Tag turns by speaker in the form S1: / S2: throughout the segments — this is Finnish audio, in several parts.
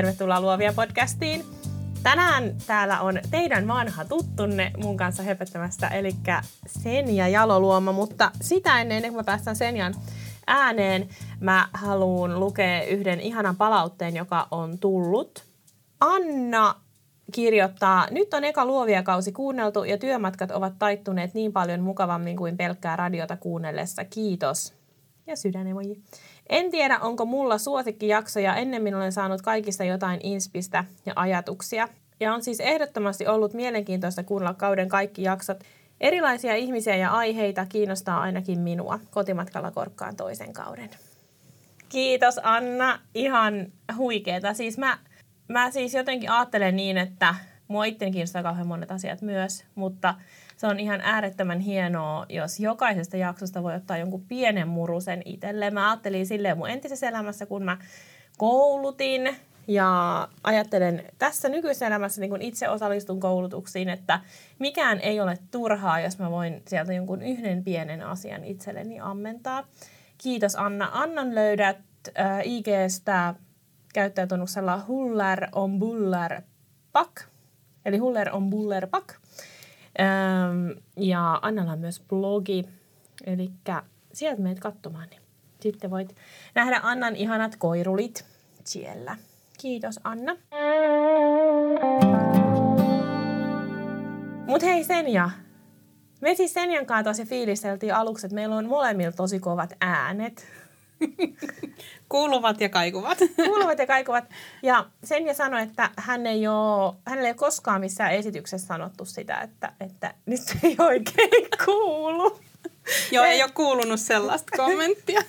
S1: Tervetuloa Luovia podcastiin. Tänään täällä on teidän vanha tuttunne mun kanssa höpöttämästä, eli Senja Jaloluoma, mutta sitä ennen, ennen kuin mä päästään Senjan ääneen, mä haluan lukea yhden ihanan palautteen, joka on tullut. Anna kirjoittaa, nyt on eka luovia kausi kuunneltu ja työmatkat ovat taittuneet niin paljon mukavammin kuin pelkkää radiota kuunnellessa. Kiitos. Ja sydänemoji. En tiedä, onko mulla suosikkijaksoja, ennemmin olen saanut kaikista jotain inspistä ja ajatuksia. Ja on siis ehdottomasti ollut mielenkiintoista kuunnella kauden kaikki jaksot. Erilaisia ihmisiä ja aiheita kiinnostaa ainakin minua. Kotimatkalla korkkaan toisen kauden. Kiitos Anna, ihan huikeeta. Siis mä, mä siis jotenkin ajattelen niin, että mua itteni kiinnostaa kauhean monet asiat myös, mutta se on ihan äärettömän hienoa, jos jokaisesta jaksosta voi ottaa jonkun pienen murusen itselle. Mä ajattelin silleen mun entisessä elämässä, kun mä koulutin ja ajattelen tässä nykyisessä elämässä, niin kun itse osallistun koulutuksiin, että mikään ei ole turhaa, jos mä voin sieltä jonkun yhden pienen asian itselleni ammentaa. Kiitos Anna. Annan löydät äh, IGstä käyttäjätunnuksella Huller on Buller Pak, eli Huller on Buller Pak. Ähm, ja Annalla on myös blogi, eli sieltä meet katsomaan, niin sitten voit nähdä Annan ihanat koirulit siellä. Kiitos Anna. Mut hei Senja, me siis Senjan kanssa tosi fiilisteltiin aluksi, että meillä on molemmilla tosi kovat äänet.
S2: Kuuluvat ja kaikuvat.
S1: Kuuluvat ja kaikuvat. Ja Senja sanoi, että hän ei ole, hänelle ei ole koskaan missään esityksessä sanottu sitä, että, että nyt ei oikein kuulu.
S2: Joo, ei ole kuulunut sellaista kommenttia.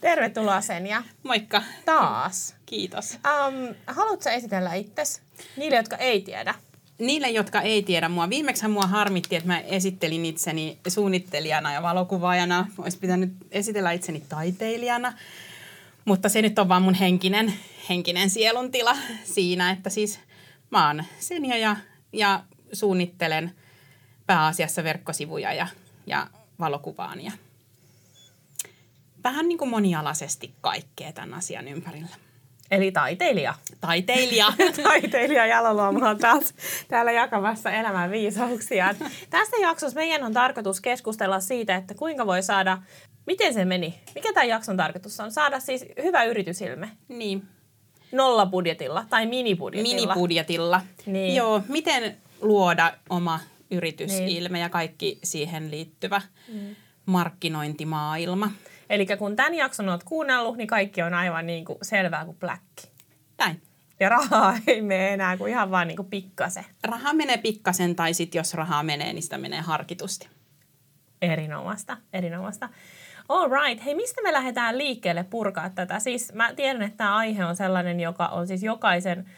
S1: Tervetuloa Senja.
S2: Moikka.
S1: Taas.
S2: Kiitos.
S1: Um, haluatko esitellä itsesi niille, jotka ei tiedä?
S2: Niille, jotka ei tiedä mua, viimeksi mua harmitti, että mä esittelin itseni suunnittelijana ja valokuvaajana. Olisi pitänyt esitellä itseni taiteilijana. Mutta se nyt on vaan mun henkinen, henkinen sielun tila siinä, että siis mä oon Senja ja, ja suunnittelen pääasiassa verkkosivuja ja, ja valokuvaan ja vähän niin kuin monialaisesti kaikkea tämän asian ympärillä.
S1: Eli taiteilija.
S2: Taiteilija.
S1: taiteilija Jaloluoma on taas täällä jakamassa elämän viisauksia. Tässä jaksossa meidän on tarkoitus keskustella siitä, että kuinka voi saada, miten se meni? Mikä tämän jakson tarkoitus on? Saada siis hyvä yritysilme.
S2: Niin.
S1: Nolla budjetilla tai minibudjetilla.
S2: Minibudjetilla.
S1: Niin.
S2: Joo, miten luoda oma yritysilme niin. ja kaikki siihen liittyvä mm. markkinointimaailma.
S1: Eli kun tämän jakson olet kuunnellut, niin kaikki on aivan niin kuin selvää kuin pläkki.
S2: Näin.
S1: Ja rahaa ei mene enää kuin ihan vaan niin kuin pikkasen.
S2: Raha menee pikkasen tai sitten jos rahaa menee, niin sitä menee harkitusti.
S1: Erinomaista, erinomaista. All right. Hei, mistä me lähdetään liikkeelle purkaa tätä? Siis mä tiedän, että tämä aihe on sellainen, joka on siis jokaisen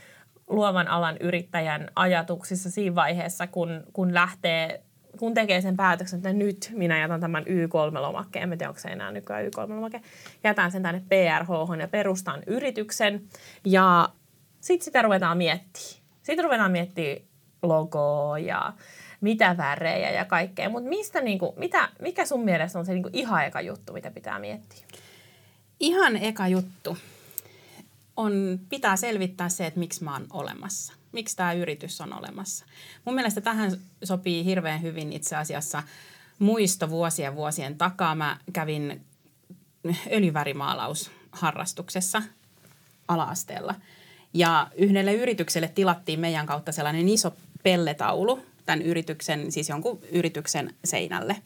S1: luovan alan yrittäjän ajatuksissa siinä vaiheessa, kun, kun lähtee kun tekee sen päätöksen, että nyt minä jätän tämän Y3-lomakkeen, en tiedä, onko se enää nykyään Y3-lomake, jätän sen tänne PRH ja perustan yrityksen ja sitten sitä ruvetaan miettimään. Sitten ruvetaan miettimään logoa ja mitä värejä ja kaikkea. Mutta mistä, niinku, mitä, mikä sun mielestä on se niinku ihan eka juttu, mitä pitää miettiä?
S2: Ihan eka juttu on, pitää selvittää se, että miksi mä oon olemassa. Miksi tämä yritys on olemassa. Mun mielestä tähän sopii hirveän hyvin itse asiassa muisto vuosien vuosien takaa. Mä kävin öljyvärimaalausharrastuksessa alaasteella. Ja yhdelle yritykselle tilattiin meidän kautta sellainen iso pelletaulu tämän yrityksen, siis jonkun yrityksen seinälle.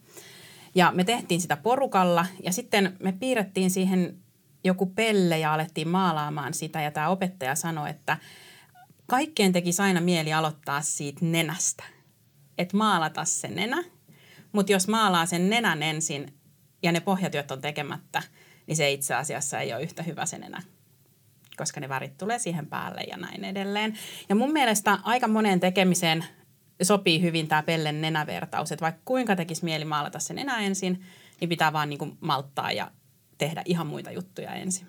S2: Ja me tehtiin sitä porukalla ja sitten me piirrettiin siihen joku pelle ja alettiin maalaamaan sitä ja tämä opettaja sanoi, että kaikkeen tekisi aina mieli aloittaa siitä nenästä. Että maalata se nenä, mutta jos maalaa sen nenän ensin ja ne pohjatyöt on tekemättä, niin se itse asiassa ei ole yhtä hyvä se nenä koska ne värit tulee siihen päälle ja näin edelleen. Ja mun mielestä aika moneen tekemiseen sopii hyvin tämä pellen nenävertaus, että vaikka kuinka tekisi mieli maalata sen nenä ensin, niin pitää vaan niin malttaa ja tehdä ihan muita juttuja ensin.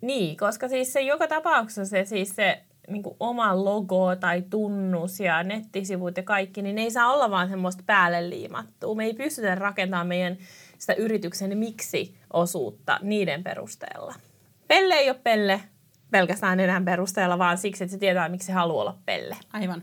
S1: Niin, koska siis se joka tapauksessa se, siis se niin kuin oma logo tai tunnus ja nettisivut ja kaikki, niin ne ei saa olla vaan semmoista päälle liimattua. Me ei pystytä rakentamaan meidän sitä yrityksen miksi-osuutta niiden perusteella. Pelle ei ole pelle pelkästään enää perusteella, vaan siksi, että se tietää, miksi se haluaa olla pelle.
S2: Aivan.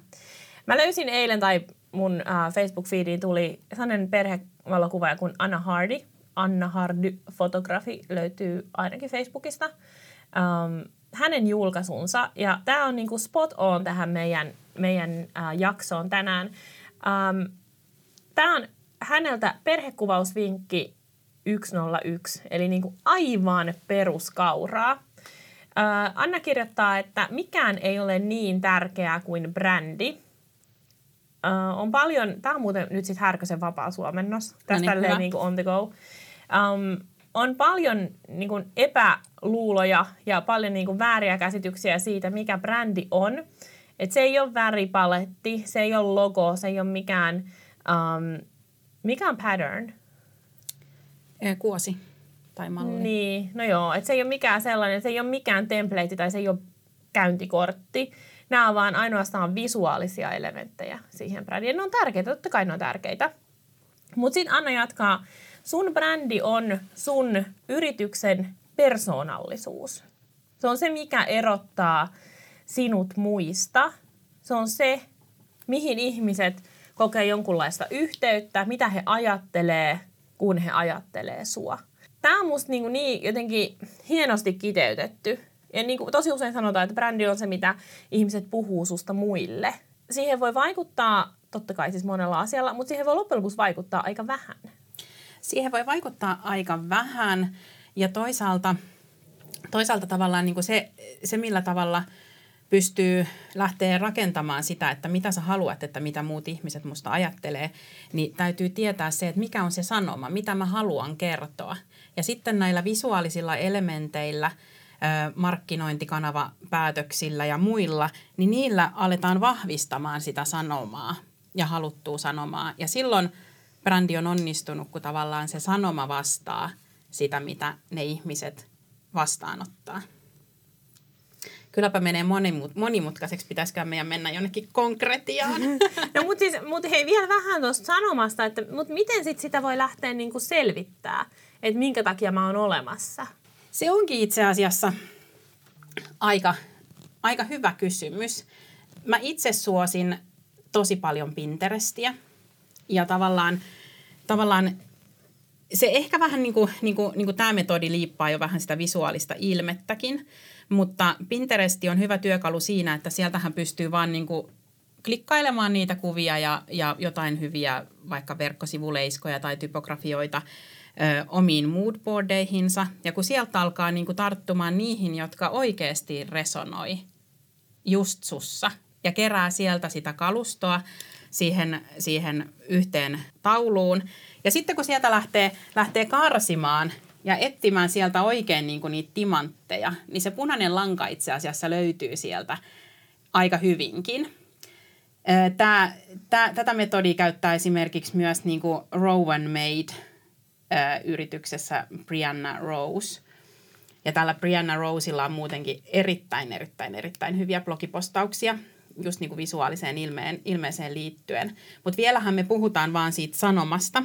S1: Mä löysin eilen, tai mun uh, Facebook-feediin tuli sellainen perhevalokuvaaja kuin Anna Hardy. Anna Hardy fotografi löytyy ainakin Facebookista. Um, hänen julkaisunsa, ja tämä on niinku spot on tähän meidän, meidän uh, jaksoon tänään. Um, tämä on häneltä perhekuvausvinkki 101, eli niinku aivan peruskauraa. Uh, Anna kirjoittaa, että mikään ei ole niin tärkeää kuin brändi. Uh, on paljon, tämä on muuten nyt sitten Härkösen vapaa suomennos, tästä no niin, niin kuin on the go. Um, on paljon niin kuin epäluuloja ja paljon niin kuin vääriä käsityksiä siitä, mikä brändi on. Et se ei ole väripaletti, se ei ole logo, se ei ole mikään, um, mikään pattern.
S2: Kuosi tai malli.
S1: Niin, no joo, että se ei ole mikään sellainen, se ei ole mikään template tai se ei ole käyntikortti. Nämä on vaan ainoastaan visuaalisia elementtejä siihen brändiin. Ne on tärkeitä, totta kai ne on tärkeitä. Mutta sitten Anna jatkaa, sun brändi on sun yrityksen persoonallisuus. Se on se, mikä erottaa sinut muista. Se on se, mihin ihmiset kokee jonkunlaista yhteyttä, mitä he ajattelee, kun he ajattelee sua. Tämä on musta niin, niin jotenkin hienosti kiteytetty. Ja niin kuin tosi usein sanotaan, että brändi on se, mitä ihmiset puhuu susta muille. Siihen voi vaikuttaa totta kai siis monella asialla, mutta siihen voi loppujen lopuksi vaikuttaa aika vähän.
S2: Siihen voi vaikuttaa aika vähän ja toisaalta, toisaalta tavallaan niin kuin se, se, millä tavalla pystyy lähteä rakentamaan sitä, että mitä sä haluat, että mitä muut ihmiset musta ajattelee, niin täytyy tietää se, että mikä on se sanoma, mitä mä haluan kertoa. Ja sitten näillä visuaalisilla elementeillä – markkinointikanavapäätöksillä ja muilla, niin niillä aletaan vahvistamaan sitä sanomaa ja haluttua sanomaa. Ja silloin brändi on onnistunut, kun tavallaan se sanoma vastaa sitä, mitä ne ihmiset vastaanottaa. Kylläpä menee monimut- monimutkaiseksi, pitäisikö meidän mennä jonnekin konkretiaan.
S1: No mutta siis, mut hei vielä vähän tuosta sanomasta, että mut miten sit sitä voi lähteä niinku selvittää, että minkä takia mä oon olemassa?
S2: Se onkin itse asiassa aika, aika hyvä kysymys. Mä itse suosin tosi paljon Pinterestiä ja tavallaan, tavallaan se ehkä vähän niin kuin, niin kuin, niin kuin tämä metodi liippaa jo vähän sitä visuaalista ilmettäkin, mutta Pinteresti on hyvä työkalu siinä, että sieltähän pystyy vaan niin kuin klikkailemaan niitä kuvia ja, ja jotain hyviä vaikka verkkosivuleiskoja tai typografioita – ö, omiin moodboardeihinsa. Ja kun sieltä alkaa niin kuin tarttumaan niihin, jotka oikeasti resonoi just sussa ja kerää sieltä sitä kalustoa siihen, siihen yhteen tauluun. Ja sitten kun sieltä lähtee, lähtee karsimaan ja etsimään sieltä oikein niin kuin niitä timantteja, niin se punainen lanka itse asiassa löytyy sieltä aika hyvinkin. Tää, tää, tätä metodia käyttää esimerkiksi myös niin kuin Rowan Made yrityksessä Brianna Rose. Ja tällä Brianna Rosella on muutenkin erittäin, erittäin, erittäin hyviä blogipostauksia just niin kuin visuaaliseen ilmeen, ilmeeseen liittyen. Mutta vielähän me puhutaan vaan siitä sanomasta.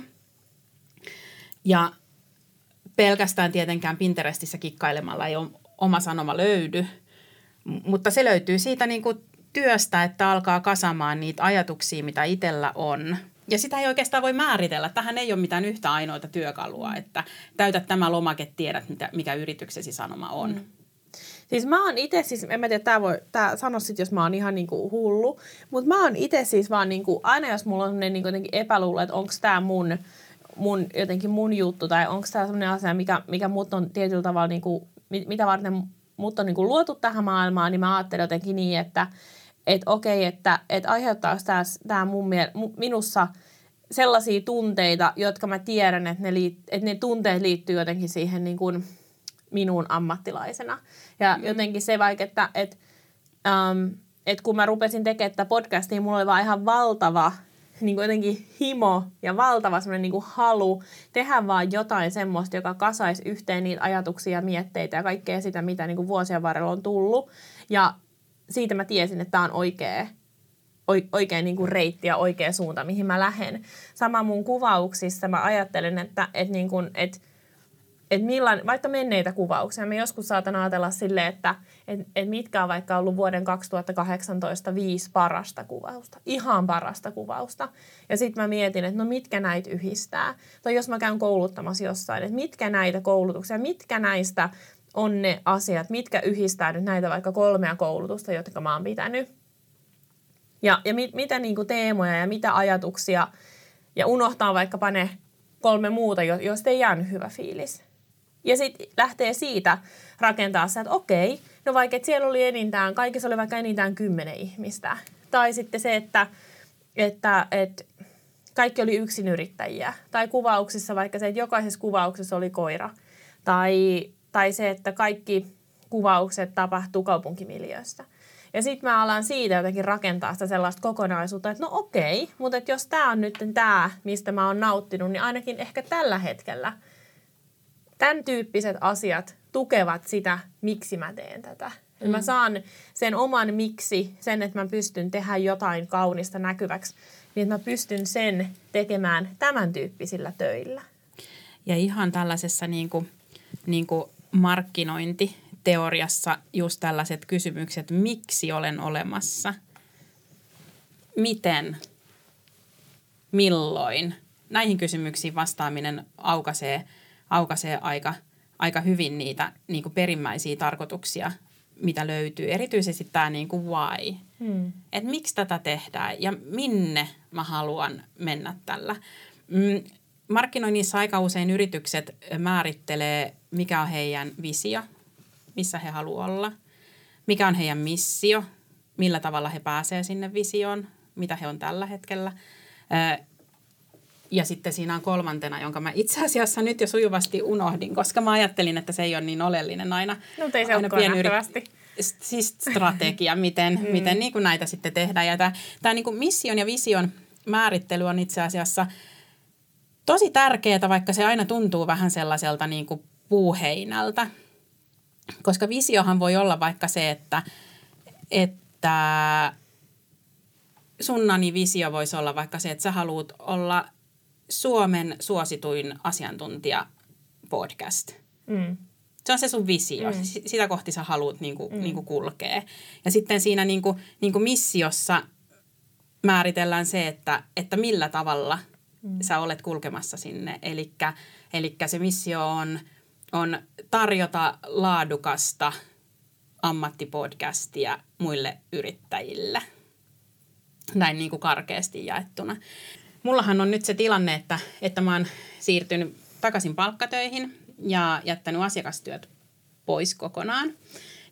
S2: Ja pelkästään tietenkään Pinterestissä kikkailemalla ei oma sanoma löydy, mutta se löytyy siitä niin kuin työstä, että alkaa kasamaan niitä ajatuksia, mitä itsellä on – ja sitä ei oikeastaan voi määritellä. Tähän ei ole mitään yhtä ainoita työkalua, että täytä tämä lomake, tiedät mikä yrityksesi sanoma on. Mm.
S1: Siis mä oon itse, siis en mä tiedä, tää voi, tää sano sit, jos mä oon ihan niinku hullu, mutta mä oon itse siis vaan niinku, aina jos mulla on sellainen niinku jotenkin epäluulo, että onko tää mun, mun, jotenkin mun juttu tai onko tää sellainen asia, mikä, mikä mut on tietyllä tavalla niinku, mit, mitä varten mut on niinku luotu tähän maailmaan, niin mä ajattelen jotenkin niin, että että okei, että, että aiheuttaako tämä mun miel- minussa sellaisia tunteita, jotka mä tiedän, että ne, liit- että ne tunteet liittyy jotenkin siihen niin kuin minuun ammattilaisena. Ja mm. jotenkin se vaikka, että et, um, et kun mä rupesin tekemään tätä podcastia, mulla oli vaan ihan valtava niin kuin jotenkin himo ja valtava semmoinen niin kuin halu tehdä vaan jotain semmoista, joka kasaisi yhteen niitä ajatuksia ja mietteitä ja kaikkea sitä, mitä niin kuin vuosien varrella on tullut. Ja siitä mä tiesin, että tämä on oikea, oikea niin kuin reitti ja oikea suunta, mihin mä lähden. Sama mun kuvauksissa mä ajattelen, että, että, niin kuin, että että millan, vaikka menneitä kuvauksia, me joskus saatan ajatella silleen, että et, et mitkä on vaikka ollut vuoden 2018 viisi parasta kuvausta, ihan parasta kuvausta. Ja sitten mä mietin, että no mitkä näitä yhdistää. Tai jos mä käyn kouluttamassa jossain, että mitkä näitä koulutuksia, mitkä näistä on ne asiat, mitkä yhdistää nyt näitä vaikka kolmea koulutusta, jotka mä oon pitänyt. Ja, ja mit, mitä niin teemoja ja mitä ajatuksia, ja unohtaa vaikkapa ne kolme muuta, joista ei jäänyt hyvä fiilis. Ja sitten lähtee siitä rakentaa se, että okei, no vaikka että siellä oli enintään, kaikissa oli vaikka enintään kymmenen ihmistä. Tai sitten se, että, että, että kaikki oli yrittäjiä. Tai kuvauksissa vaikka se, että jokaisessa kuvauksessa oli koira. Tai, tai se, että kaikki kuvaukset tapahtuu kaupunkimiljööstä. Ja sitten mä alan siitä jotenkin rakentaa sitä sellaista kokonaisuutta, että no okei, mutta että jos tämä on nyt tämä, mistä mä oon nauttinut, niin ainakin ehkä tällä hetkellä – tämän tyyppiset asiat tukevat sitä, miksi mä teen tätä. Mm. Mä saan sen oman miksi, sen, että mä pystyn tehdä jotain kaunista näkyväksi, niin että mä pystyn sen tekemään tämän tyyppisillä töillä.
S2: Ja ihan tällaisessa niin kuin, niin kuin markkinointiteoriassa just tällaiset kysymykset, miksi olen olemassa, miten, milloin. Näihin kysymyksiin vastaaminen aukaisee – aukaisee aika, aika hyvin niitä niin kuin perimmäisiä tarkoituksia, mitä löytyy. Erityisesti tämä niin kuin why. Hmm. Että miksi tätä tehdään ja minne mä haluan mennä tällä. Mm, markkinoinnissa aika usein yritykset määrittelee, mikä on heidän visio, missä he haluavat olla, mikä on heidän missio, millä tavalla he pääsevät sinne visioon, mitä he on tällä hetkellä. Ja sitten siinä on kolmantena, jonka mä itse asiassa nyt jo sujuvasti unohdin, koska mä ajattelin, että se ei ole niin oleellinen aina.
S1: No ei se aina pienyrit-
S2: Siis strategia, miten, mm. miten niin kuin näitä sitten tehdään. Ja tämä, tämä niin kuin mission ja vision määrittely on itse asiassa tosi tärkeää, vaikka se aina tuntuu vähän sellaiselta niin kuin puuheinältä. Koska visiohan voi olla vaikka se, että, että sunnani visio voisi olla vaikka se, että sä haluat olla Suomen suosituin asiantuntija podcast. Mm. Se on se sun visio. Mm. Sitä kohti sä haluat niinku, mm. niinku kulkea. Ja sitten siinä niinku, niinku missiossa määritellään se, että, että millä tavalla mm. sä olet kulkemassa sinne. Eli se missio on, on tarjota laadukasta ammattipodcastia muille yrittäjille. Näin niin kuin karkeasti jaettuna mullahan on nyt se tilanne, että, että mä oon siirtynyt takaisin palkkatöihin ja jättänyt asiakastyöt pois kokonaan.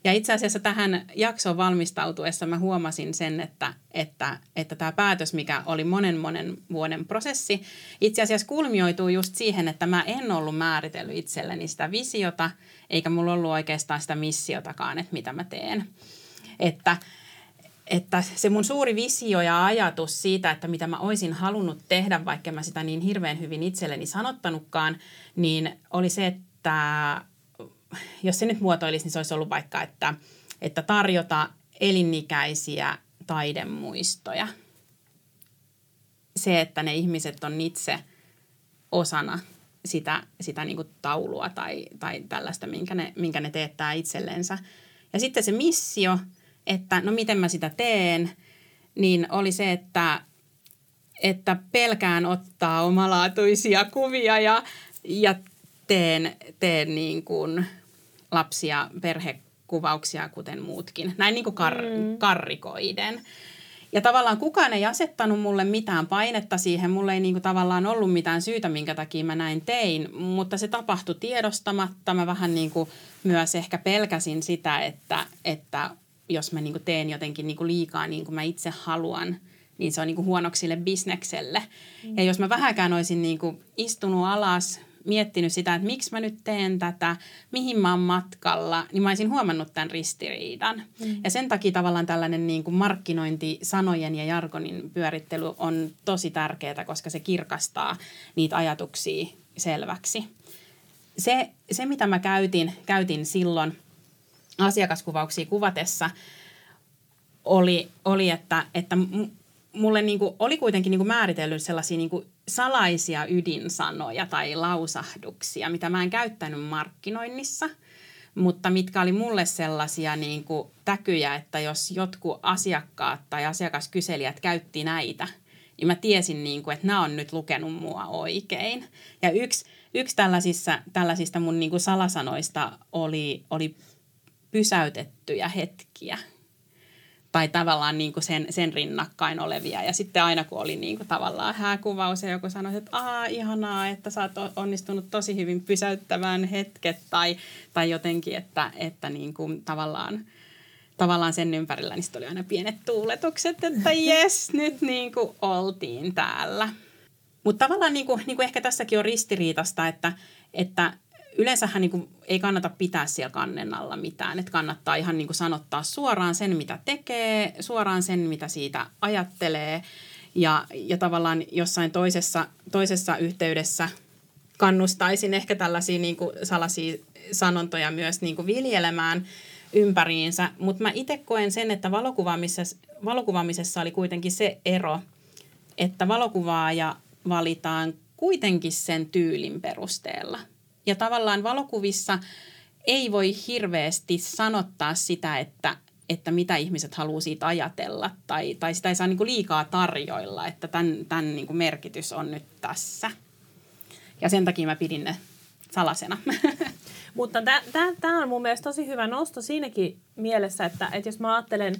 S2: Ja itse asiassa tähän jaksoon valmistautuessa mä huomasin sen, että, että, että tämä päätös, mikä oli monen monen vuoden prosessi, itse asiassa kulmioituu just siihen, että mä en ollut määritellyt itselleni sitä visiota, eikä mulla ollut oikeastaan sitä missiotakaan, että mitä mä teen. Että että se mun suuri visio ja ajatus siitä, että mitä mä olisin halunnut tehdä, vaikka mä sitä niin hirveän hyvin itselleni sanottanutkaan, niin oli se, että jos se nyt muotoilisi, niin se olisi ollut vaikka, että, että tarjota elinikäisiä taidemuistoja. Se, että ne ihmiset on itse osana sitä, sitä niin taulua tai, tai tällaista, minkä ne, minkä ne teettää itsellensä. Ja sitten se missio – että no miten mä sitä teen, niin oli se, että, että pelkään ottaa omalaatuisia kuvia ja, ja teen, teen niin kuin lapsia, perhekuvauksia kuten muutkin. Näin niin kuin kar, mm. karrikoiden. Ja tavallaan kukaan ei asettanut mulle mitään painetta siihen. Mulle ei niin kuin tavallaan ollut mitään syytä, minkä takia mä näin tein. Mutta se tapahtui tiedostamatta. Mä vähän niin kuin myös ehkä pelkäsin sitä, että, että jos mä niin kuin teen jotenkin niin kuin liikaa niin kuin mä itse haluan, niin se on niin kuin huonoksi sille bisnekselle. Mm. Ja jos mä vähäkään olisin niin kuin istunut alas, miettinyt sitä, että miksi mä nyt teen tätä, mihin mä oon matkalla, niin mä olisin huomannut tämän ristiriidan. Mm. Ja sen takia tavallaan tällainen niin kuin markkinointi, sanojen ja jargonin pyörittely on tosi tärkeää, koska se kirkastaa niitä ajatuksia selväksi. Se, se mitä mä käytin, käytin silloin asiakaskuvauksia kuvatessa, oli, oli että, että mulle niin kuin, oli kuitenkin niin kuin määritellyt sellaisia niin kuin salaisia ydinsanoja tai lausahduksia, mitä mä en käyttänyt markkinoinnissa, mutta mitkä oli mulle sellaisia niin kuin täkyjä, että jos jotkut asiakkaat tai asiakaskyselijät käytti näitä, niin mä tiesin, niin kuin, että nämä on nyt lukenut mua oikein. Ja yksi, yksi tällaisista, tällaisista mun niin kuin salasanoista oli, oli pysäytettyjä hetkiä tai tavallaan niin kuin sen, sen rinnakkain olevia. Ja sitten aina kun oli niin kuin tavallaan hääkuvaus ja joku sanoi, että aa ihanaa, että sä oot onnistunut tosi hyvin pysäyttämään hetket tai, tai jotenkin, että, että niin kuin tavallaan, tavallaan sen ympärillä niin oli aina pienet tuuletukset, että jes, nyt niin kuin oltiin täällä. Mutta tavallaan niin kuin, niin kuin ehkä tässäkin on ristiriitasta, että, että yleensähän niin kuin ei kannata pitää siellä kannen alla mitään. Että kannattaa ihan niin kuin sanottaa suoraan sen, mitä tekee, suoraan sen, mitä siitä ajattelee. Ja, ja tavallaan jossain toisessa, toisessa yhteydessä kannustaisin ehkä tällaisia niin kuin salaisia sanontoja myös niin kuin viljelemään ympäriinsä. Mutta mä itse koen sen, että valokuvaamisessa, valokuvaamisessa oli kuitenkin se ero, että valokuvaaja valitaan kuitenkin sen tyylin perusteella – ja tavallaan valokuvissa ei voi hirveästi sanottaa sitä, että, että mitä ihmiset haluaa siitä ajatella tai, tai sitä ei saa niin liikaa tarjoilla, että tämän, tämän niin merkitys on nyt tässä. Ja sen takia mä pidin ne salasena.
S1: Mutta tämä on mun mielestä tosi hyvä nosto siinäkin mielessä, että, että jos mä ajattelen,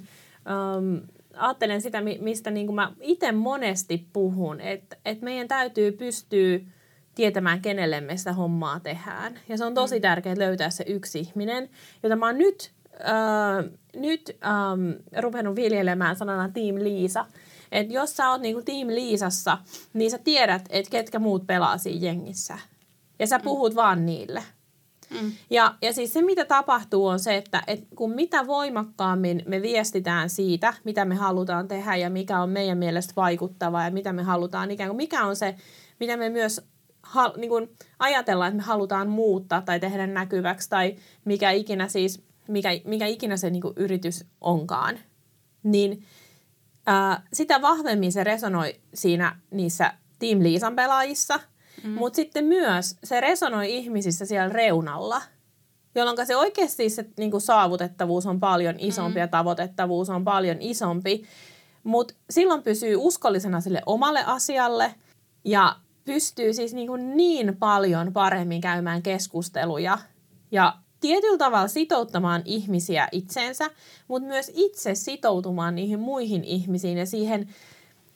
S1: um, ajattelen sitä, mistä niin kuin mä itse monesti puhun, että, että meidän täytyy pystyä – tietämään, kenelle me sitä hommaa tehdään. Ja se on tosi mm. tärkeää löytää se yksi ihminen, jota mä oon nyt, äh, nyt ähm, ruvennut viljelemään sanana Team Liisa. Että jos sä oot niinku Team Liisassa, niin sä tiedät, että ketkä muut pelaa siinä jengissä. Ja sä mm. puhut mm. vaan niille. Mm. Ja, ja siis se, mitä tapahtuu, on se, että et kun mitä voimakkaammin me viestitään siitä, mitä me halutaan tehdä ja mikä on meidän mielestä vaikuttavaa ja mitä me halutaan, ikään kuin mikä on se, mitä me myös ha, niin kuin ajatellaan, että me halutaan muuttaa tai tehdä näkyväksi tai mikä ikinä siis, mikä, mikä ikinä se niin kuin yritys onkaan, niin ää, sitä vahvemmin se resonoi siinä niissä Team Liisan pelaajissa, mm. mutta sitten myös se resonoi ihmisissä siellä reunalla, jolloin se oikeasti se niin kuin saavutettavuus on paljon isompi mm. ja tavoitettavuus on paljon isompi, mutta silloin pysyy uskollisena sille omalle asialle ja pystyy siis niin, kuin niin paljon paremmin käymään keskusteluja ja tietyllä tavalla sitouttamaan ihmisiä itseensä, mutta myös itse sitoutumaan niihin muihin ihmisiin ja siihen,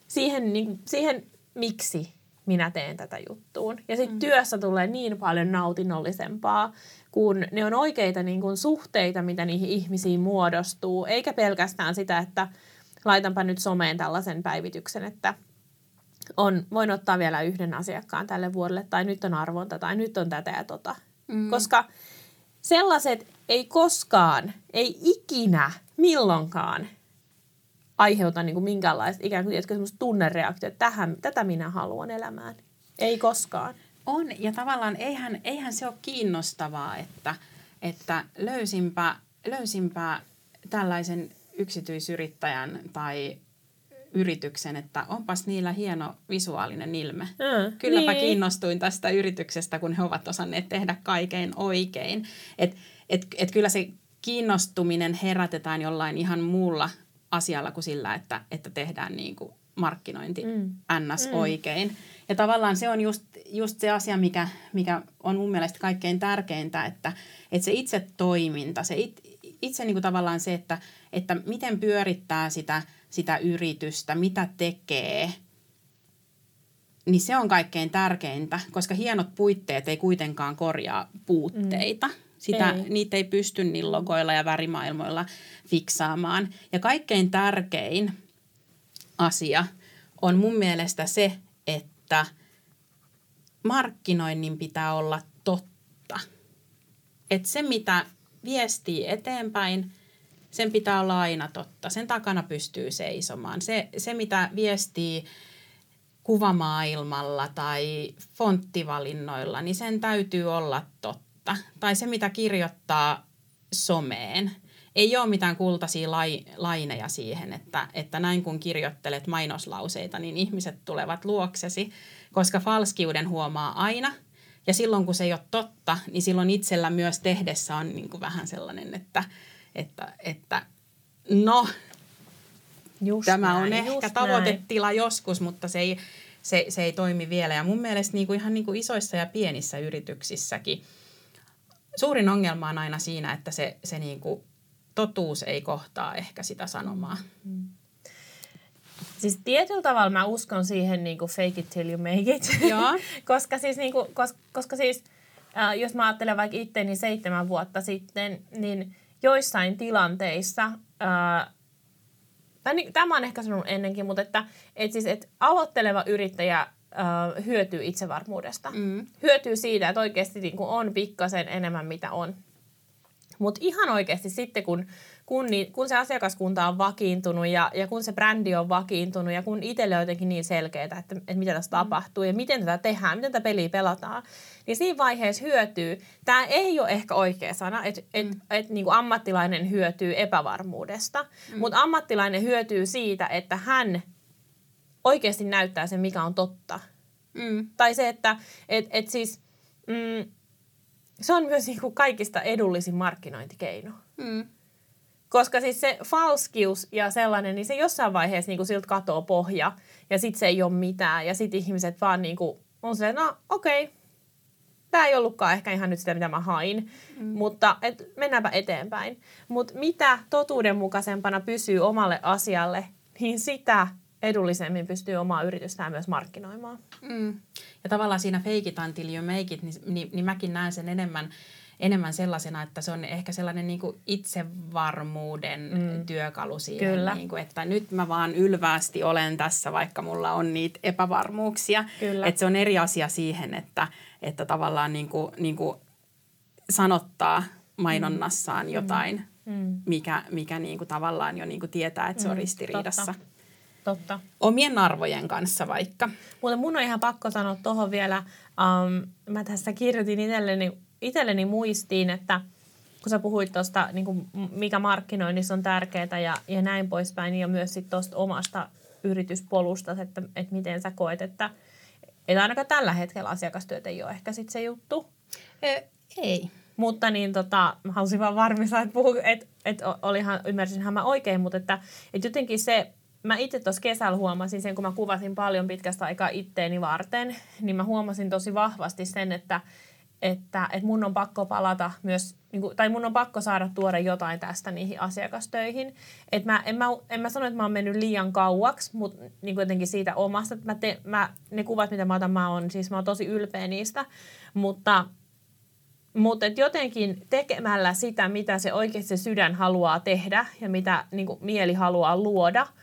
S1: siihen, niin kuin, siihen miksi minä teen tätä juttuun. Ja sitten mm. työssä tulee niin paljon nautinnollisempaa, kun ne on oikeita niin kuin, suhteita, mitä niihin ihmisiin muodostuu, eikä pelkästään sitä, että laitanpa nyt someen tällaisen päivityksen, että – on, voin ottaa vielä yhden asiakkaan tälle vuodelle, tai nyt on arvonta, tai nyt on tätä ja tota. Mm. Koska sellaiset ei koskaan, ei ikinä, milloinkaan aiheuta niin kuin minkäänlaista ikään kuin semmoista tunnereaktiota, että tähän, tätä minä haluan elämään. Ei koskaan.
S2: On, ja tavallaan eihän, eihän se ole kiinnostavaa, että, että löysinpä, löysinpä tällaisen yksityisyrittäjän tai yrityksen, että onpas niillä hieno visuaalinen ilme. Mm, Kylläpä niin. kiinnostuin tästä yrityksestä, kun he ovat osanneet tehdä kaikkein oikein. Et, et, et kyllä se kiinnostuminen herätetään jollain ihan muulla asialla kuin sillä, että, että tehdään niin kuin markkinointi mm. ns. Mm. oikein. Ja tavallaan se on just, just se asia, mikä, mikä on mun mielestä kaikkein tärkeintä, että, että se itse toiminta, se it, itse niin kuin tavallaan se, että, että miten pyörittää sitä – sitä yritystä, mitä tekee, niin se on kaikkein tärkeintä, koska hienot puitteet ei kuitenkaan korjaa puutteita. Mm. Sitä, ei. Niitä ei pysty niin logoilla ja värimaailmoilla fiksaamaan. Ja kaikkein tärkein asia on mun mielestä se, että markkinoinnin pitää olla totta. Että se, mitä viestii eteenpäin, sen pitää olla aina totta. Sen takana pystyy seisomaan. Se, se mitä viestii kuvamaailmalla tai fonttivalinnoilla, niin sen täytyy olla totta. Tai se, mitä kirjoittaa someen. Ei ole mitään kultaisia lai, laineja siihen, että, että näin kun kirjoittelet mainoslauseita, niin ihmiset tulevat luoksesi, koska falskiuden huomaa aina. Ja silloin kun se ei ole totta, niin silloin itsellä myös tehdessä on niin kuin vähän sellainen, että, että, että no, Just Tämä näin, on ehkä tavoitetila näin. joskus, mutta se ei, se, se ei toimi vielä. Ja mun mielestä niin kuin ihan niin kuin isoissa ja pienissä yrityksissäkin suurin ongelma on aina siinä, että se, se niin kuin totuus ei kohtaa ehkä sitä sanomaa. Mm.
S1: Siis tietyllä tavalla mä uskon siihen niin kuin fake it till you make it. Joo. koska siis, niin kuin, koska, koska siis äh, jos mä ajattelen vaikka itteeni seitsemän vuotta sitten, niin joissain tilanteissa tai niin, tämä on ehkä sanonut ennenkin, mutta että et siis, et aloitteleva yrittäjä äh, hyötyy itsevarmuudesta. Mm. Hyötyy siitä, että oikeasti niin kuin on pikkasen enemmän mitä on. Mutta ihan oikeasti sitten, kun, kun, niin, kun se asiakaskunta on vakiintunut ja, ja kun se brändi on vakiintunut ja kun itselle on jotenkin niin selkeää, että, että mitä tässä mm. tapahtuu ja miten tätä tehdään, miten tätä peliä pelataan, niin siinä vaiheessa hyötyy. Tämä ei ole ehkä oikea sana, että et, mm. et, et, niin ammattilainen hyötyy epävarmuudesta, mm. mutta ammattilainen hyötyy siitä, että hän oikeasti näyttää sen, mikä on totta. Mm. Tai se, että et, et siis... Mm, se on myös niin kuin kaikista edullisin markkinointikeino. Mm. Koska siis se falskius ja sellainen, niin se jossain vaiheessa niin kuin siltä katoo pohja ja sitten se ei ole mitään. Ja sitten ihmiset vaan niin kuin on se, no okei, okay, tämä ei ollutkaan ehkä ihan nyt sitä, mitä mä hain, mm. mutta et, mennäänpä eteenpäin. Mutta mitä totuudenmukaisempana pysyy omalle asialle, niin sitä edullisemmin pystyy omaa yritystään myös markkinoimaan. Mm.
S2: Ja tavallaan siinä fake it until you make it, niin, niin, niin mäkin näen sen enemmän, enemmän sellaisena, että se on ehkä sellainen niin kuin itsevarmuuden mm. työkalu siihen. Kyllä. Niin kuin, että nyt mä vaan ylvästi olen tässä, vaikka mulla on niitä epävarmuuksia. Kyllä. Että se on eri asia siihen, että, että tavallaan niin kuin, niin kuin sanottaa mainonnassaan mm. jotain, mm. mikä, mikä niin kuin tavallaan jo niin kuin tietää, että se on mm. ristiriidassa. Totta
S1: Totta.
S2: Omien arvojen kanssa vaikka.
S1: Mutta mun on ihan pakko sanoa tuohon vielä, um, mä tässä kirjoitin itselleni, itselleni muistiin, että kun sä puhuit tuosta, niin mikä markkinoinnissa on tärkeää ja, ja näin poispäin, ja myös sitten tuosta omasta yrityspolusta, että, että miten sä koet, että, että ainakaan tällä hetkellä asiakastyöt ei ole ehkä sitten se juttu.
S2: E, ei.
S1: Mutta niin tota, mä halusin vaan varmistaa, että, puhu, että, että olihan, ymmärsinhän mä oikein, mutta että, että jotenkin se, mä itse tuossa kesällä huomasin sen, kun mä kuvasin paljon pitkästä aikaa itteeni varten, niin mä huomasin tosi vahvasti sen, että, että, että mun on pakko palata myös, niin kuin, tai mun on pakko saada tuoda jotain tästä niihin asiakastöihin. Et mä, en, mä, en mä sano, että mä oon mennyt liian kauaksi, mutta niin jotenkin siitä omasta, että mä te, mä, ne kuvat, mitä mä otan, mä oon, siis mä oon tosi ylpeä niistä, mutta mutta jotenkin tekemällä sitä, mitä se oikeasti se sydän haluaa tehdä ja mitä niin mieli haluaa luoda –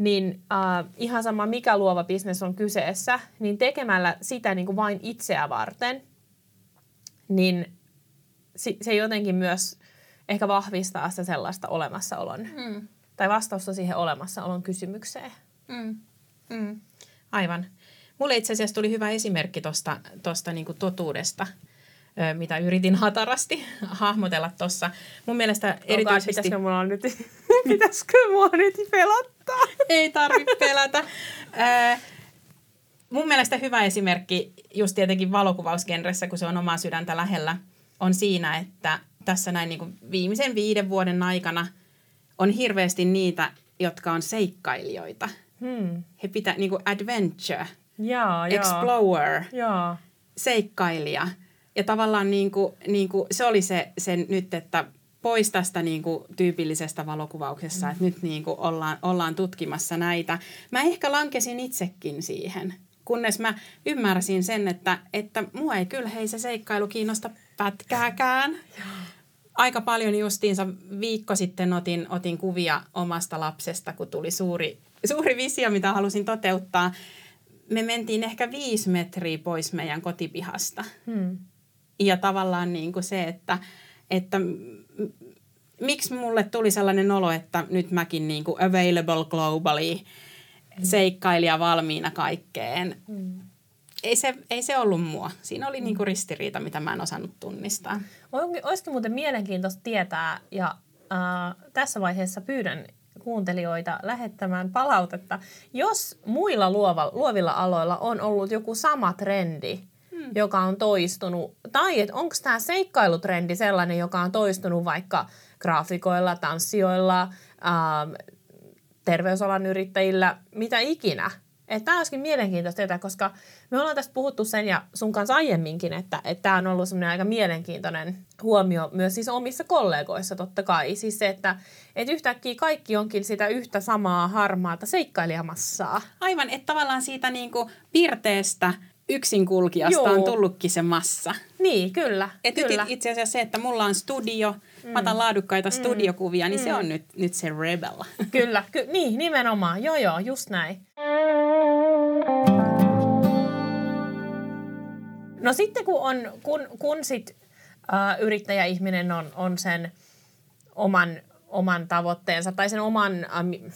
S1: niin äh, ihan sama mikä luova bisnes on kyseessä, niin tekemällä sitä niin kuin vain itseä varten, niin se, jotenkin myös ehkä vahvistaa sitä sellaista olemassaolon mm. tai vastausta siihen olemassaolon kysymykseen. Mm.
S2: Mm. Aivan. Mulle itse asiassa tuli hyvä esimerkki tuosta tosta niinku totuudesta – mitä yritin hatarasti hahmotella tuossa. Mun mielestä erityisesti...
S1: Pitäisikö mulla nyt, pitäisikö mua nyt pelottaa?
S2: Ei tarvitse pelätä. mun mielestä hyvä esimerkki just tietenkin valokuvausgenressä, kun se on omaa sydäntä lähellä, on siinä, että tässä näin niin kuin viimeisen viiden vuoden aikana on hirveästi niitä, jotka on seikkailijoita. Hmm. He pitää niin kuin adventure,
S1: jaa,
S2: explorer, jaa. seikkailija – ja tavallaan niin kuin, niin kuin, se oli se, se nyt, että pois tästä niin kuin, tyypillisestä valokuvauksessa, mm. että nyt niin kuin, ollaan, ollaan tutkimassa näitä. Mä ehkä lankesin itsekin siihen, kunnes mä ymmärsin sen, että, että mua ei kyllä hei se seikkailu kiinnosta pätkääkään. Aika paljon justiinsa viikko sitten otin, otin kuvia omasta lapsesta, kun tuli suuri, suuri visio, mitä halusin toteuttaa – me mentiin ehkä viisi metriä pois meidän kotipihasta.
S1: Hmm.
S2: Ja tavallaan niin kuin se, että, että miksi mulle tuli sellainen olo, että nyt mäkin niin kuin available globally, seikkailija valmiina kaikkeen.
S1: Hmm.
S2: Ei se, ei se ollut mua. Siinä oli niin kuin ristiriita, mitä mä en osannut tunnistaa.
S1: Olisiko muuten mielenkiintoista tietää, ja äh, tässä vaiheessa pyydän kuuntelijoita lähettämään palautetta, jos muilla luova, luovilla aloilla on ollut joku sama trendi, hmm. joka on toistunut, tai että onko tämä seikkailutrendi sellainen, joka on toistunut vaikka graafikoilla, tanssijoilla, ähm, terveysalan yrittäjillä, mitä ikinä. Että tämä olisikin mielenkiintoista tietää, koska me ollaan tästä puhuttu sen ja sun kanssa aiemminkin, että, että tämä on ollut semmoinen aika mielenkiintoinen huomio myös siis omissa kollegoissa totta kai. Siis se, että, että yhtäkkiä kaikki onkin sitä yhtä samaa harmaata seikkailijamasaa.
S2: Aivan, että tavallaan siitä niin kuin pirteestä yksinkulkijasta
S1: Joo.
S2: on tullutkin se massa.
S1: Niin, kyllä.
S2: Et
S1: kyllä.
S2: nyt itse asiassa se, että mulla on studio, mm. mä otan laadukkaita studiokuvia, niin mm. se on nyt, nyt se rebel.
S1: Kyllä, ky- niin nimenomaan. Joo, joo, just näin. No sitten kun, on, kun, kun sit, äh, yrittäjäihminen on, on sen oman, oman tavoitteensa tai sen oman äh,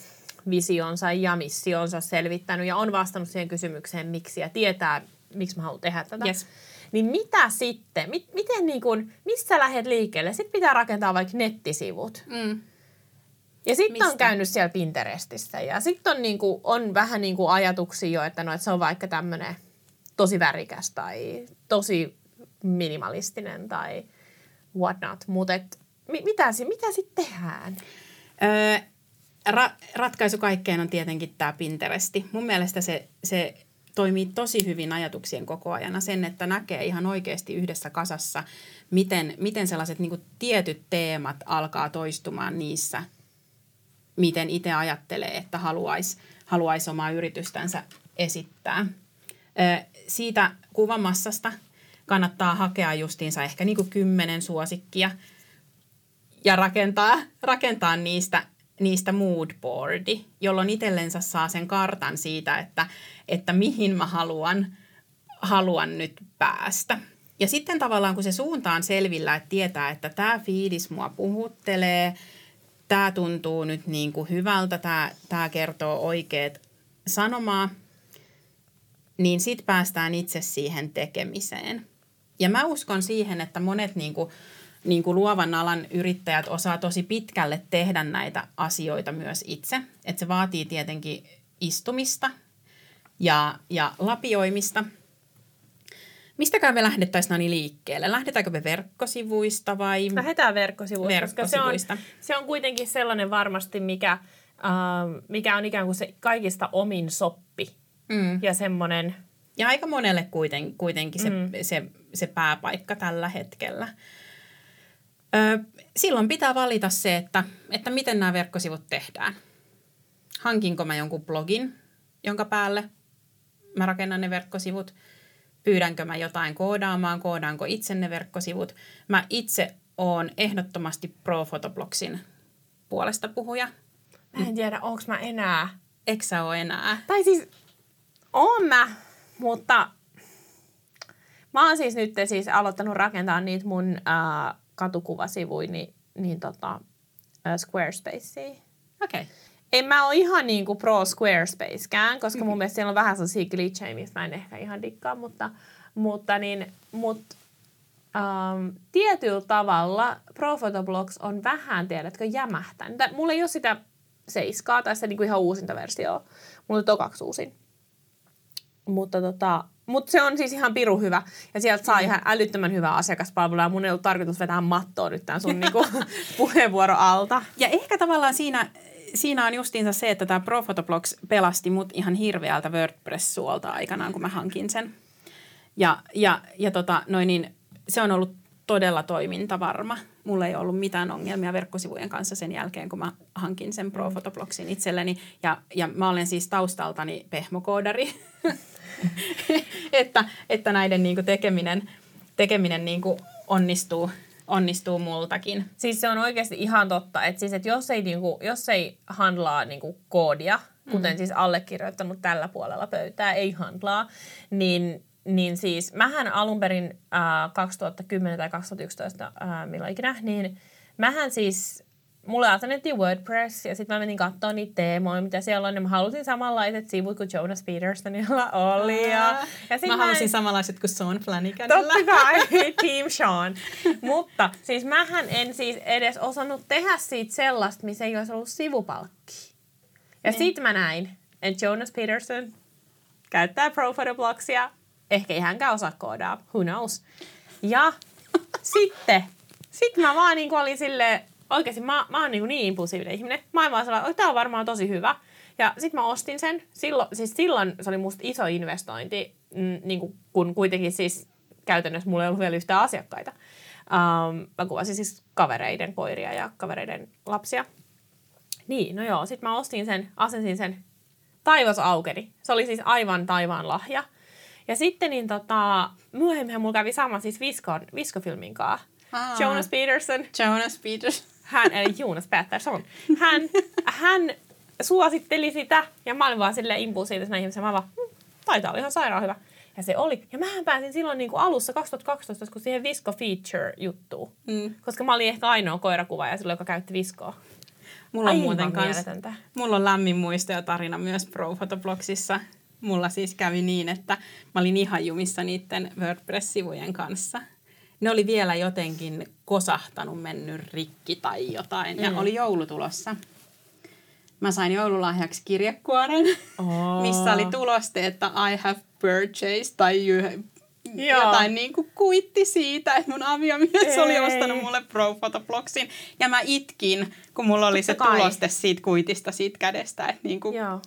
S1: visionsa ja missionsa selvittänyt ja on vastannut siihen kysymykseen miksi ja tietää, miksi mä haluan tehdä tätä.
S2: Yes.
S1: Niin mitä sitten? Mit, miten niin kun, mistä lähdet liikkeelle? Sitten pitää rakentaa vaikka nettisivut.
S2: Mm.
S1: Ja sitten on käynyt siellä Pinterestissä ja sitten on, niinku, on vähän niinku ajatuksia jo, että, no, että se on vaikka tämmöinen tosi värikäs tai tosi minimalistinen tai whatnot. Mutta mi- mitä, mitä sitten tehdään?
S2: Öö, ra- ratkaisu kaikkeen on tietenkin tämä Pinteresti. Mun mielestä se, se toimii tosi hyvin ajatuksien koko ajana sen, että näkee ihan oikeasti yhdessä kasassa, miten, miten sellaiset niin tietyt teemat alkaa toistumaan niissä, miten itse ajattelee, että haluaisi haluais omaa yritystänsä esittää. Siitä kuvamassasta kannattaa hakea justiinsa ehkä niin kuin kymmenen suosikkia ja rakentaa, rakentaa niistä, niistä moodboardi, jolloin itsellensä saa sen kartan siitä, että, että mihin mä haluan, haluan nyt päästä. Ja sitten tavallaan kun se suunta on selvillä, että tietää, että tämä fiilis mua puhuttelee, tämä tuntuu nyt niin kuin hyvältä, tämä, tämä kertoo oikeat sanomaa, niin sitten päästään itse siihen tekemiseen. Ja mä uskon siihen, että monet niin kuin, niin kuin luovan alan yrittäjät osaa tosi pitkälle tehdä näitä asioita myös itse. Että se vaatii tietenkin istumista ja, ja lapioimista. Mistäkään me lähdettäisiin Nani liikkeelle? Lähdetäänkö me verkkosivuista vai?
S1: Lähdetään verkkosivuista, koska se on,
S2: Verkkosivuista.
S1: se on kuitenkin sellainen varmasti, mikä, äh, mikä on ikään kuin se kaikista omin soppi.
S2: Mm.
S1: Ja semmoinen,
S2: Ja aika monelle kuiten, kuitenkin se, mm. se, se pääpaikka tällä hetkellä. Silloin pitää valita se, että, että miten nämä verkkosivut tehdään. Hankinko mä jonkun blogin, jonka päälle mä rakennan ne verkkosivut? Pyydänkö mä jotain koodaamaan, koodaanko itse ne verkkosivut? Mä itse oon ehdottomasti Pro Photoblogsin puolesta puhuja.
S1: mä en tiedä, onko mä enää
S2: Eikö sä ole enää?
S1: Tai siis, oon mä, mutta mä oon siis nyt siis aloittanut rakentaa niitä mun äh, katukuvasivuja niin, niin tota, Squarespacea.
S2: Okei. Okay.
S1: En mä ole ihan niin kuin pro Squarespacekään, koska mun mielestä siellä on vähän sellaisia glitchejä, mistä mä en ehkä ihan dikkaa, mutta, mutta, niin, mutta ähm, tietyllä tavalla Pro Photoblogs on vähän, tiedätkö, jämähtänyt. Mulla ei ole sitä seiskaa tai sitä niin kuin ihan uusinta versiota. Mulla on tokaksi uusin. Mutta tota, mut se on siis ihan piru hyvä. Ja sieltä saa ihan älyttömän hyvää asiakaspalvelua. Ja mun ei ollut tarkoitus vetää mattoa nyt tämän sun niinku puheenvuoro alta.
S2: Ja ehkä tavallaan siinä, siinä on justiinsa se, että tämä Pro Photoblogs pelasti mut ihan hirveältä WordPress-suolta aikanaan, kun mä hankin sen. Ja, ja, ja tota, noin niin, se on ollut todella toimintavarma. Mulla ei ollut mitään ongelmia verkkosivujen kanssa sen jälkeen, kun mä hankin sen Pro Photoblogsin itselleni. Ja, ja mä olen siis taustaltani pehmokoodari, että, että näiden niinku tekeminen, tekeminen niinku onnistuu, onnistuu multakin.
S1: Siis se on oikeasti ihan totta, että siis, että jos ei, niinku, jos ei handlaa niinku koodia kuten mm. siis allekirjoittanut tällä puolella pöytää, ei handlaa, niin niin siis mähän alun perin äh, 2010 tai 2011, äh, milloin ikinä, niin mähän siis mulle asennettiin WordPress ja sitten mä menin katsoa niitä teemoja, mitä siellä on. Ja mä halusin samanlaiset sivut kuin Jonas Petersonilla oli. Ja, ja
S2: sit mä, mä halusin en... samanlaiset kuin Sean Flanaganilla.
S1: Totta kai, Team Sean. Mutta siis mähän en siis edes osannut tehdä siitä sellaista, missä ei olisi ollut sivupalkki. Ja niin. sit mä näin, että Jonas Peterson käyttää ProPhotoBlocksia. Ehkä ei hänkään osaa koodaa, who knows. Ja sitten, sit mä vaan niin olin silleen, oikeasti mä, mä oon niin, niin impulsiivinen ihminen. Mä oon vaan sellainen, että tää on varmaan tosi hyvä. Ja sitten mä ostin sen. Silloin, siis silloin se oli musta iso investointi, mm, niin kuin, kun kuitenkin siis käytännössä mulla ei ollut vielä yhtään asiakkaita. Um, mä kuvasin siis kavereiden koiria ja kavereiden lapsia. Niin, no joo, sitten mä ostin sen, asensin sen. Taivas aukeni. Se oli siis aivan taivaan lahja. Ja sitten niin tota, myöhemmin mulla kävi sama siis Viskon, Viskofilmin kanssa. Jonas Peterson.
S2: Jonas Peterson
S1: hän, eli Jonas Pettersson, hän, hän suositteli sitä ja mä olin vaan silleen impulsiivisena ihmisenä, mä vaan, hm, taitaa olla ihan sairaan hyvä. Ja se oli. Ja mähän pääsin silloin niin kuin alussa 2012, kun siihen Visco Feature-juttuun. Mm. Koska mä olin ehkä ainoa koirakuvaaja silloin, joka käytti Viskoa.
S2: Mulla on muuten kans, mulla on lämmin muisto ja tarina myös Pro Photoblogsissa. Mulla siis kävi niin, että mä olin ihan jumissa niiden WordPress-sivujen kanssa – ne oli vielä jotenkin kosahtanut, mennyt rikki tai jotain. Ja mm. oli joulu tulossa. Mä sain joululahjaksi kirjekuoren, oh. missä oli tuloste, että I have purchased tai you, Joo. jotain niin kuin kuitti siitä, että mun aviomies Ei. oli ostanut mulle Pro Photoblogsin. Ja mä itkin, kun mulla oli Totta se kai. tuloste siitä kuitista siitä kädestä. Että niin kuin, Joo.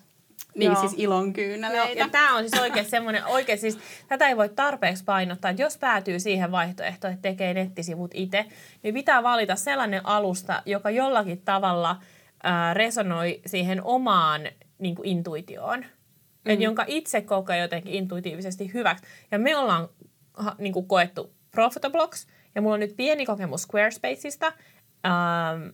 S2: Niin Joo. siis ilon kyyneleitä.
S1: Joo, ja tämä on siis oikein semmoinen, oikein siis, tätä ei voi tarpeeksi painottaa, että jos päätyy siihen vaihtoehtoon, että tekee nettisivut itse, niin pitää valita sellainen alusta, joka jollakin tavalla ää, resonoi siihen omaan niin kuin intuitioon. Mm. Et jonka itse kokee jotenkin intuitiivisesti hyväksi. Ja me ollaan ha, niin kuin koettu Profitablocks, ja mulla on nyt pieni kokemus Squarespaceista. Ähm,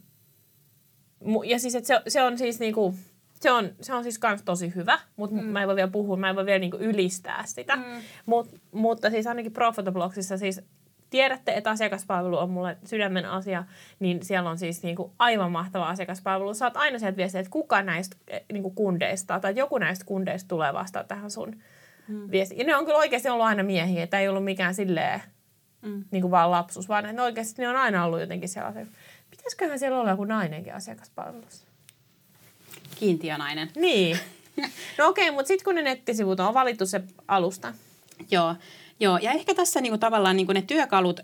S1: ja siis, että se, se on siis niin kuin, se on, se on siis kans tosi hyvä, mutta mm. mä en voi vielä puhua, mä en voi vielä niinku ylistää sitä. Mm. Mut, mutta siis ainakin Profitoblogsissa siis tiedätte, että asiakaspalvelu on mulle sydämen asia, niin siellä on siis niinku aivan mahtava asiakaspalvelu. Saat aina sieltä viestiä, että kuka näistä eh, niinku kundeista tai joku näistä kundeista tulee vastaan tähän sun mm. viestiin. Ja ne on kyllä oikeasti ollut aina miehiä, että ei ollut mikään silleen mm. niinku vaan lapsus, vaan ne oikeasti ne on aina ollut jotenkin sellaisia. Pitäisiköhän siellä olla joku nainenkin asiakaspalvelussa?
S2: Kiintiönainen.
S1: Niin. No okei, okay, mutta sitten kun ne nettisivut on valittu se alusta.
S2: Joo, joo. ja ehkä tässä niinku tavallaan niinku ne työkalut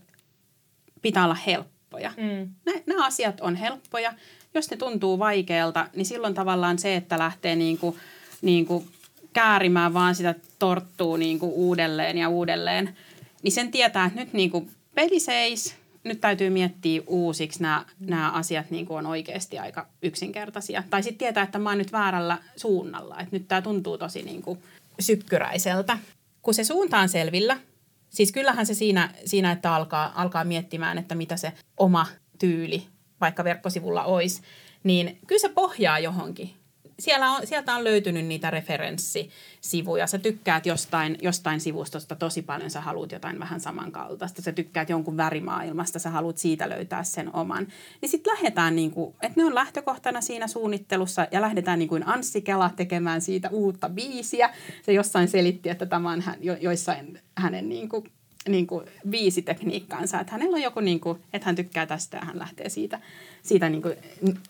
S2: pitää olla helppoja. Mm. Nämä asiat on helppoja. Jos ne tuntuu vaikealta, niin silloin tavallaan se, että lähtee niinku, niinku käärimään vaan sitä torttuu niinku uudelleen ja uudelleen, niin sen tietää, että nyt niinku peli seis, nyt täytyy miettiä uusiksi nämä, nämä asiat niin kuin on oikeasti aika yksinkertaisia. Tai sitten tietää, että mä oon nyt väärällä suunnalla, että nyt tämä tuntuu tosi niin kuin sykkyräiseltä. Kun se suunta on selvillä, siis kyllähän se siinä, siinä että alkaa, alkaa miettimään, että mitä se oma tyyli vaikka verkkosivulla olisi, niin kyllä se pohjaa johonkin siellä on, sieltä on löytynyt niitä referenssisivuja. Sä tykkäät jostain, jostain sivustosta tosi paljon, sä haluat jotain vähän samankaltaista. Sä tykkäät jonkun värimaailmasta, sä haluat siitä löytää sen oman. Niin sitten lähdetään, niin kuin, että ne on lähtökohtana siinä suunnittelussa ja lähdetään niin kuin Anssi Kela tekemään siitä uutta biisiä. Se jossain selitti, että tämä on hän, jo, joissain hänen niin kuin, niin kuin biisitekniikkaansa. Että hänellä on joku, niin kuin, että hän tykkää tästä ja hän lähtee siitä, siitä niin kuin,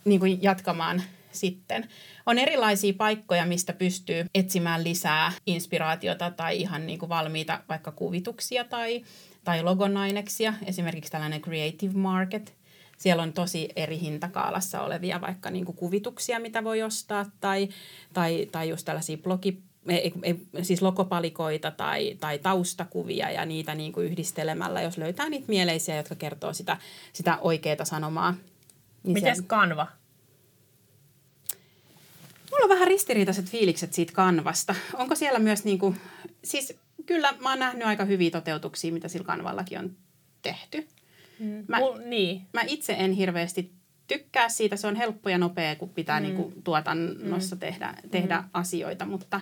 S2: niin kuin jatkamaan – sitten. On erilaisia paikkoja, mistä pystyy etsimään lisää inspiraatiota tai ihan niin kuin valmiita vaikka kuvituksia tai, tai logonaineksia. Esimerkiksi tällainen Creative Market. Siellä on tosi eri hintakaalassa olevia vaikka niin kuin kuvituksia, mitä voi ostaa tai, tai, tai just tällaisia blogi, ei, ei, siis logopalikoita tai, tai taustakuvia ja niitä niin kuin yhdistelemällä, jos löytää niitä mieleisiä, jotka kertoo sitä, sitä oikeaa sanomaa.
S1: Niin Mites kanva?
S2: Mulla on vähän ristiriitaiset fiilikset siitä kanvasta. Onko siellä myös niin kuin, siis kyllä mä oon nähnyt aika hyviä toteutuksia, mitä sillä kanvallakin on tehty.
S1: Mm. Mä, Mul, niin.
S2: mä itse en hirveästi tykkää siitä. Se on helppo ja nopea, kun pitää mm. niin kuin tuotannossa mm. tehdä, tehdä mm. asioita, mutta,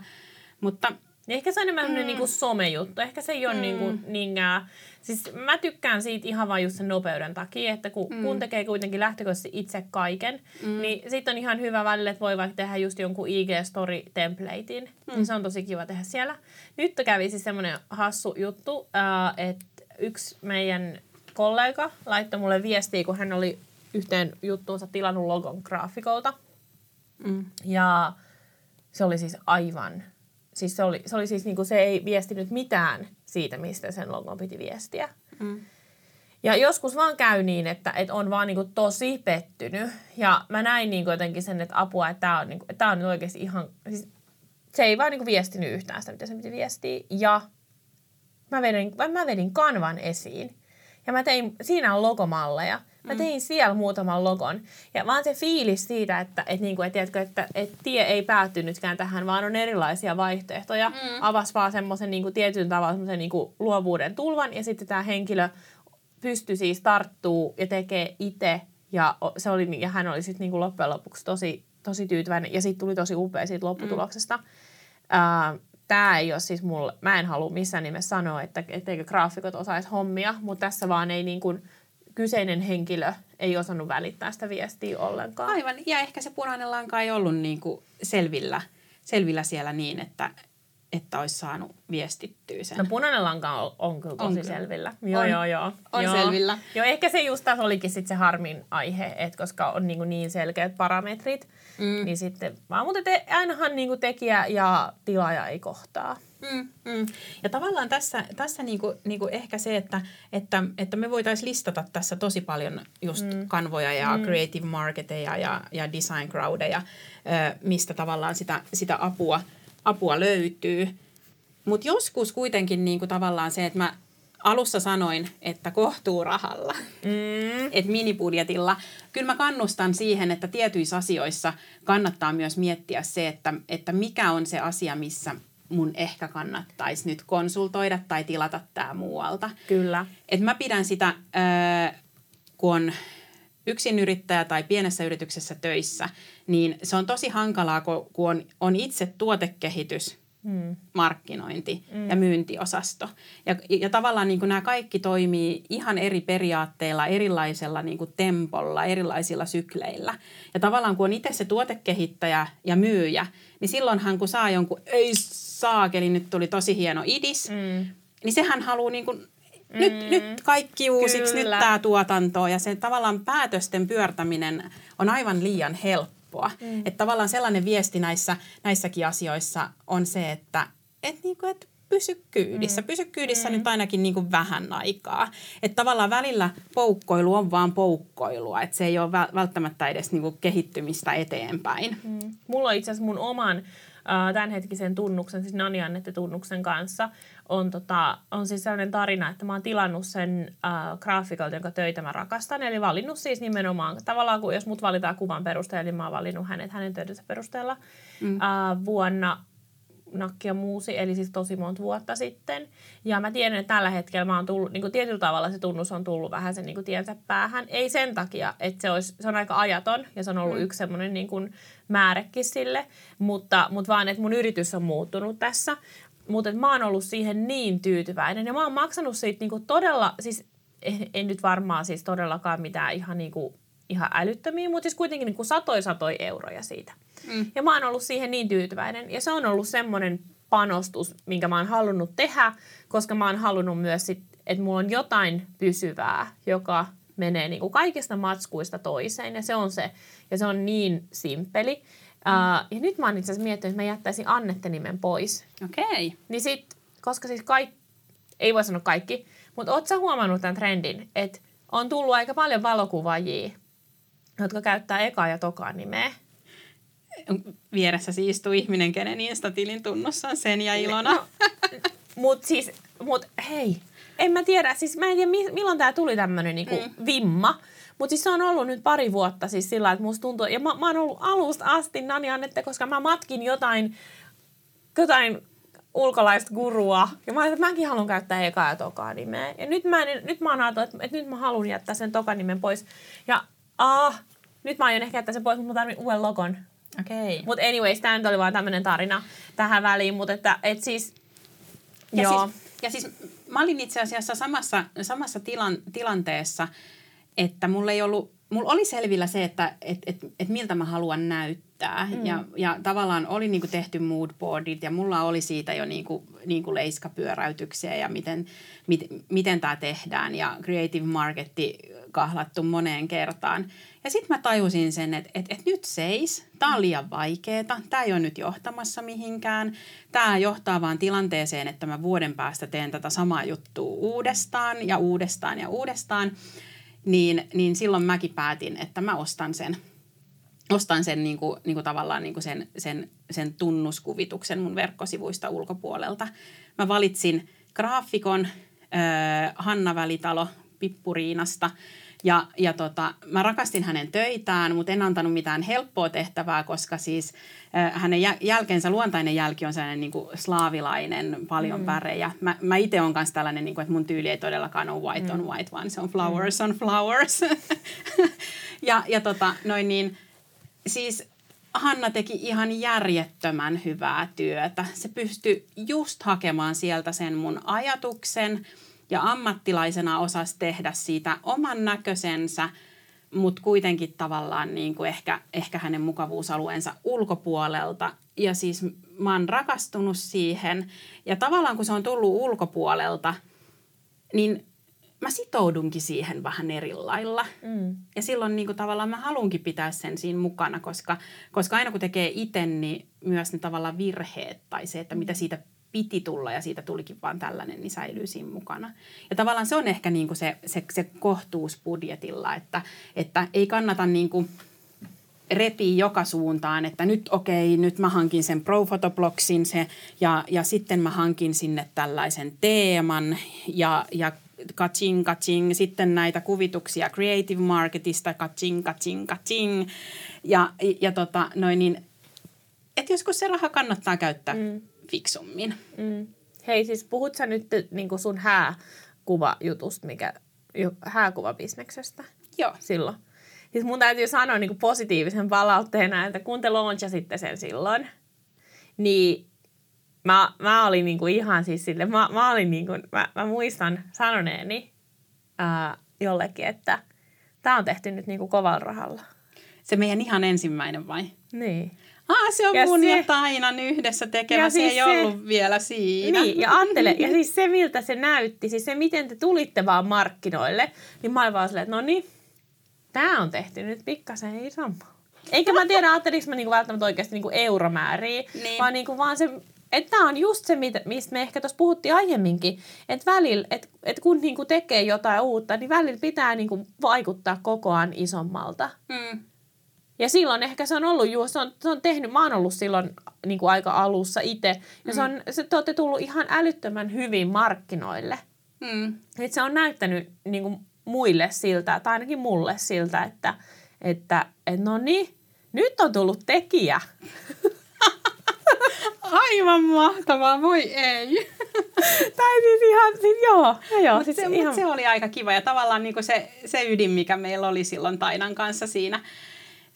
S2: mutta
S1: ehkä se on enemmän mm. niin kuin somejuttu. Ehkä se ei ole mm. niin kuin, niinkään... Siis mä tykkään siitä ihan vain just sen nopeuden takia, että kun, mm. kun tekee kuitenkin lähtökohtaisesti itse kaiken, mm. niin sitten on ihan hyvä välillä, että voi vaikka tehdä just jonkun IG-story-templatein. Mm. Niin se on tosi kiva tehdä siellä. Nyt kävi siis semmoinen hassu juttu, äh, että yksi meidän kollega laittoi mulle viestiä, kun hän oli yhteen juttuunsa tilannut logon graafikolta. Mm. Ja se oli siis aivan Siis se oli, se oli siis niinku, se ei viestinyt mitään siitä, mistä sen logon piti viestiä. Mm. Ja joskus vaan käy niin, että, että on vaan niinku tosi pettynyt. Ja mä näin niinku jotenkin sen, että apua, että tämä on, niinku, tää on oikeasti ihan... Siis se ei vaan niinku viestinyt yhtään sitä, mitä se piti viestiä. Ja mä vedin, mä vedin kanvan esiin. Ja mä tein, siinä on logomalleja. Mä mm. tein siellä muutaman logon. Ja vaan se fiilis siitä, että, että, niinku, että, tiedätkö, että, että tie ei päättynytkään tähän, vaan on erilaisia vaihtoehtoja. Mm. Avasi vaan semmoisen niin tietyn tavalla semmoisen niin luovuuden tulvan. Ja sitten tämä henkilö pystyi siis tarttuu ja tekee itse. Ja, se oli, ja hän oli sitten niin loppujen lopuksi tosi, tosi tyytyväinen. Ja sitten tuli tosi upea siitä lopputuloksesta. Mm. Uh, tämä ei ole siis mulle, mä en halua missään nimessä sanoa, että etteikö graafikot osaisi hommia, mutta tässä vaan ei niin kuin, kyseinen henkilö ei osannut välittää sitä viestiä ollenkaan.
S2: Aivan, ja ehkä se punainen lanka ei ollut niin kuin selvillä, selvillä siellä niin, että, että olisi saanut viestittyä sen.
S1: No punainen lanka on, on kyllä tosi on selvillä.
S2: Joo, on, joo, joo. On joo. selvillä.
S1: Joo, ehkä se just taas olikin sit se harmin aihe, että koska on niin, niin selkeät parametrit, mm. niin sitten vaan, mutta te, ainahan niin tekijä ja tilaaja ei kohtaa. Mm,
S2: mm. Ja tavallaan tässä, tässä niinku, niinku ehkä se, että, että, että me voitaisiin listata tässä tosi paljon just mm. kanvoja ja mm. creative marketeja ja, ja design crowdeja, mistä tavallaan sitä, sitä apua, apua löytyy. Mutta joskus kuitenkin niinku tavallaan se, että mä alussa sanoin, että kohtuurahalla, mm. että minibudjetilla. Kyllä mä kannustan siihen, että tietyissä asioissa kannattaa myös miettiä se, että, että mikä on se asia, missä mun ehkä kannattaisi nyt konsultoida tai tilata tämä muualta.
S1: Kyllä.
S2: Et mä pidän sitä, äh, kun on yksinyrittäjä tai pienessä yrityksessä töissä, niin se on tosi hankalaa, kun on, on itse tuotekehitys, mm. markkinointi mm. ja myyntiosasto. Ja, ja tavallaan niin kuin nämä kaikki toimii ihan eri periaatteilla, erilaisella niin kuin tempolla, erilaisilla sykleillä. Ja tavallaan kun on itse se tuotekehittäjä ja myyjä, niin silloinhan kun saa jonkun, ei saakeli, nyt tuli tosi hieno idis, mm. niin sehän haluaa niin kuin, mm. nyt, nyt kaikki uusiksi, Kyllä. nyt tämä tuotanto. Ja se tavallaan päätösten pyörtäminen on aivan liian helppoa. Mm. Että tavallaan sellainen viesti näissä, näissäkin asioissa on se, että et niinku, et pysy kyydissä. Mm. Pysy kyydissä mm. nyt ainakin niin kuin vähän aikaa. Että tavallaan välillä poukkoilu on vaan poukkoilua. Että se ei ole välttämättä edes niin kuin kehittymistä eteenpäin. Mm.
S1: Mulla on itse asiassa mun oman tämänhetkisen tunnuksen, siis Nani Annette-tunnuksen kanssa, on, tota, on siis sellainen tarina, että mä oon tilannut sen äh, graafikolta, jonka töitä mä rakastan. Eli valinnut siis nimenomaan, tavallaan kun jos mut valitaan kuvan perusteella, niin mä oon valinnut hänet hänen töidensä perusteella mm. äh, vuonna nakkia muusi, eli siis tosi monta vuotta sitten. Ja mä tiedän, että tällä hetkellä mä oon tullut, niin kuin tietyllä tavalla se tunnus on tullut vähän sen niin kuin tiensä päähän. Ei sen takia, että se, olisi, se on aika ajaton ja se on ollut mm. yksi semmoinen niin kuin määrekin sille, mutta, mutta vaan, että mun yritys on muuttunut tässä. Mutta mä oon ollut siihen niin tyytyväinen ja mä oon maksanut siitä niin kuin todella, siis en, en nyt varmaan siis todellakaan mitään ihan niin kuin ihan älyttömiä, mutta siis kuitenkin niin kuin satoi satoi euroja siitä. Mm. Ja mä oon ollut siihen niin tyytyväinen. Ja se on ollut semmoinen panostus, minkä mä oon halunnut tehdä, koska mä oon halunnut myös, sit, että mulla on jotain pysyvää, joka menee niin kuin kaikista matskuista toiseen. Ja se on se. Ja se on niin simppeli. Mm. Uh, ja nyt mä oon itse asiassa miettinyt, että mä jättäisin Annette-nimen pois.
S2: Okei. Okay.
S1: Niin sit, koska siis kaikki, ei voi sanoa kaikki, mutta oot sä huomannut tämän trendin, että on tullut aika paljon valokuvaajia, jotka käyttää eka ja tokaa nimeä.
S2: Vieressä siis istuu ihminen, kenen Insta-tilin tunnossa on sen ja Ilona. No,
S1: mut siis, mut hei, en mä tiedä, siis mä en tiedä milloin tää tuli tämmönen niinku mm. vimma. Mutta siis se on ollut nyt pari vuotta siis sillä että musta tuntuu, ja mä, mä oon ollut alusta asti Nani Annette, koska mä matkin jotain, jotain ulkolaista gurua. Ja mä että mäkin haluan käyttää ekaa ja tokaa nimeä. Ja nyt mä, nyt mä oon ajatellut, että, että nyt mä haluan jättää sen tokan nimen pois. Ja ah, Nyt mä aion ehkä jättää sen pois, mutta mä tarvitsen uuden logon.
S2: Okei. Okay.
S1: Mutta anyways, tämä nyt oli vaan tämmöinen tarina tähän väliin, mutta että et siis...
S2: Ja
S1: joo.
S2: siis, ja siis mä olin itse asiassa samassa, samassa tilan, tilanteessa, että mulla ei ollut, mulla oli selvillä se, että et, et, et miltä mä haluan näyttää. Mm. Ja, ja tavallaan oli niinku tehty moodboardit ja mulla oli siitä jo niinku, niinku leiskapyöräytyksiä ja miten, mit, miten tämä tehdään. Ja Creative Marketti kahlattu moneen kertaan. Ja sitten mä tajusin sen, että et, et nyt seis, tämä on liian vaikeeta, tämä ei ole nyt johtamassa mihinkään. Tämä johtaa vaan tilanteeseen, että mä vuoden päästä teen tätä samaa juttua uudestaan ja uudestaan ja uudestaan. Niin, niin silloin mäkin päätin, että mä ostan sen, ostan sen niin kuin, niin kuin tavallaan niin kuin sen, sen, sen tunnuskuvituksen mun verkkosivuista ulkopuolelta. Mä valitsin graafikon äh, Hanna Välitalo Pippuriinasta – ja, ja tota, mä rakastin hänen töitään, mutta en antanut mitään helppoa tehtävää, koska siis äh, hänen jälkeensä luontainen jälki on sellainen niin kuin slaavilainen, paljon mm. värejä. Mä, mä itse olen myös tällainen, niin kuin, että mun tyyli ei todellakaan ole white mm. on white, vaan se on flowers mm. on flowers. ja ja tota, noin niin, siis Hanna teki ihan järjettömän hyvää työtä. Se pystyi just hakemaan sieltä sen mun ajatuksen – ja ammattilaisena osasi tehdä siitä oman näköisensä, mutta kuitenkin tavallaan niin kuin ehkä, ehkä hänen mukavuusalueensa ulkopuolelta. Ja siis mä oon rakastunut siihen. Ja tavallaan kun se on tullut ulkopuolelta, niin mä sitoudunkin siihen vähän eri lailla. Mm. Ja silloin niin kuin tavallaan mä halunkin pitää sen siinä mukana, koska, koska aina kun tekee itse, niin myös ne tavallaan virheet tai se, että mitä siitä piti tulla ja siitä tulikin vaan tällainen, niin säilyy siinä mukana. Ja tavallaan se on ehkä niin kuin se, se, se kohtuus budjetilla, että, että ei kannata niin kuin repii joka suuntaan, että nyt okei, okay, nyt mä hankin sen Profotobloksin se, ja, ja sitten mä hankin sinne tällaisen teeman ja, ja kaching, kaching, sitten näitä kuvituksia Creative Marketista, kaching, kaching, kaching. Ja, ja tota, noin niin, että joskus se raha kannattaa käyttää mm fiksummin. Mm.
S1: Hei, siis puhut sä nyt niin kuin sun hääkuvajutusta, mikä, hääkuvabisneksestä?
S2: Joo.
S1: Silloin. Siis mun täytyy sanoa niin kuin positiivisen palautteena, että kun te launchasitte sen silloin, niin mä, mä olin niin kuin ihan siis sille, mä, mä olin niin kuin, mä, mä muistan sanoneeni ää, jollekin, että tämä on tehty nyt niin kuin kovalla rahalla.
S2: Se meidän ihan ensimmäinen vai?
S1: Niin.
S2: Ah, se on ja mun se, ja Tainan yhdessä tekemä, ja se siis ei se, ollut vielä siinä.
S1: Niin, ja ajattele, ja siis se miltä se näytti, siis se miten te tulitte vaan markkinoille, niin mä olin vaan silleen, että no niin, tää on tehty nyt pikkasen isomman. Eikä mä tiedä, ajattelinko mä niinku välttämättä oikeasti niinku euromääriä, niin. vaan niinku vaan se, että tämä on just se, mistä me ehkä tuossa puhuttiin aiemminkin, että välillä, että et kun niinku tekee jotain uutta, niin välillä pitää niinku vaikuttaa kokoaan isommalta. Mm. Ja silloin ehkä se on ollut juuri, se on, se on tehnyt, mä oon ollut silloin niin kuin aika alussa itse. Ja se mm. on, se, te olette tullut ihan älyttömän hyvin markkinoille. Mm. Et se on näyttänyt niin kuin muille siltä, tai ainakin mulle siltä, että, että et no niin, nyt on tullut tekijä.
S2: Aivan mahtavaa, voi ei.
S1: tai siis ihan, siis joo. joo
S2: Mutta
S1: siis
S2: se, ihan... mut se oli aika kiva ja tavallaan niin se, se ydin, mikä meillä oli silloin Tainan kanssa siinä –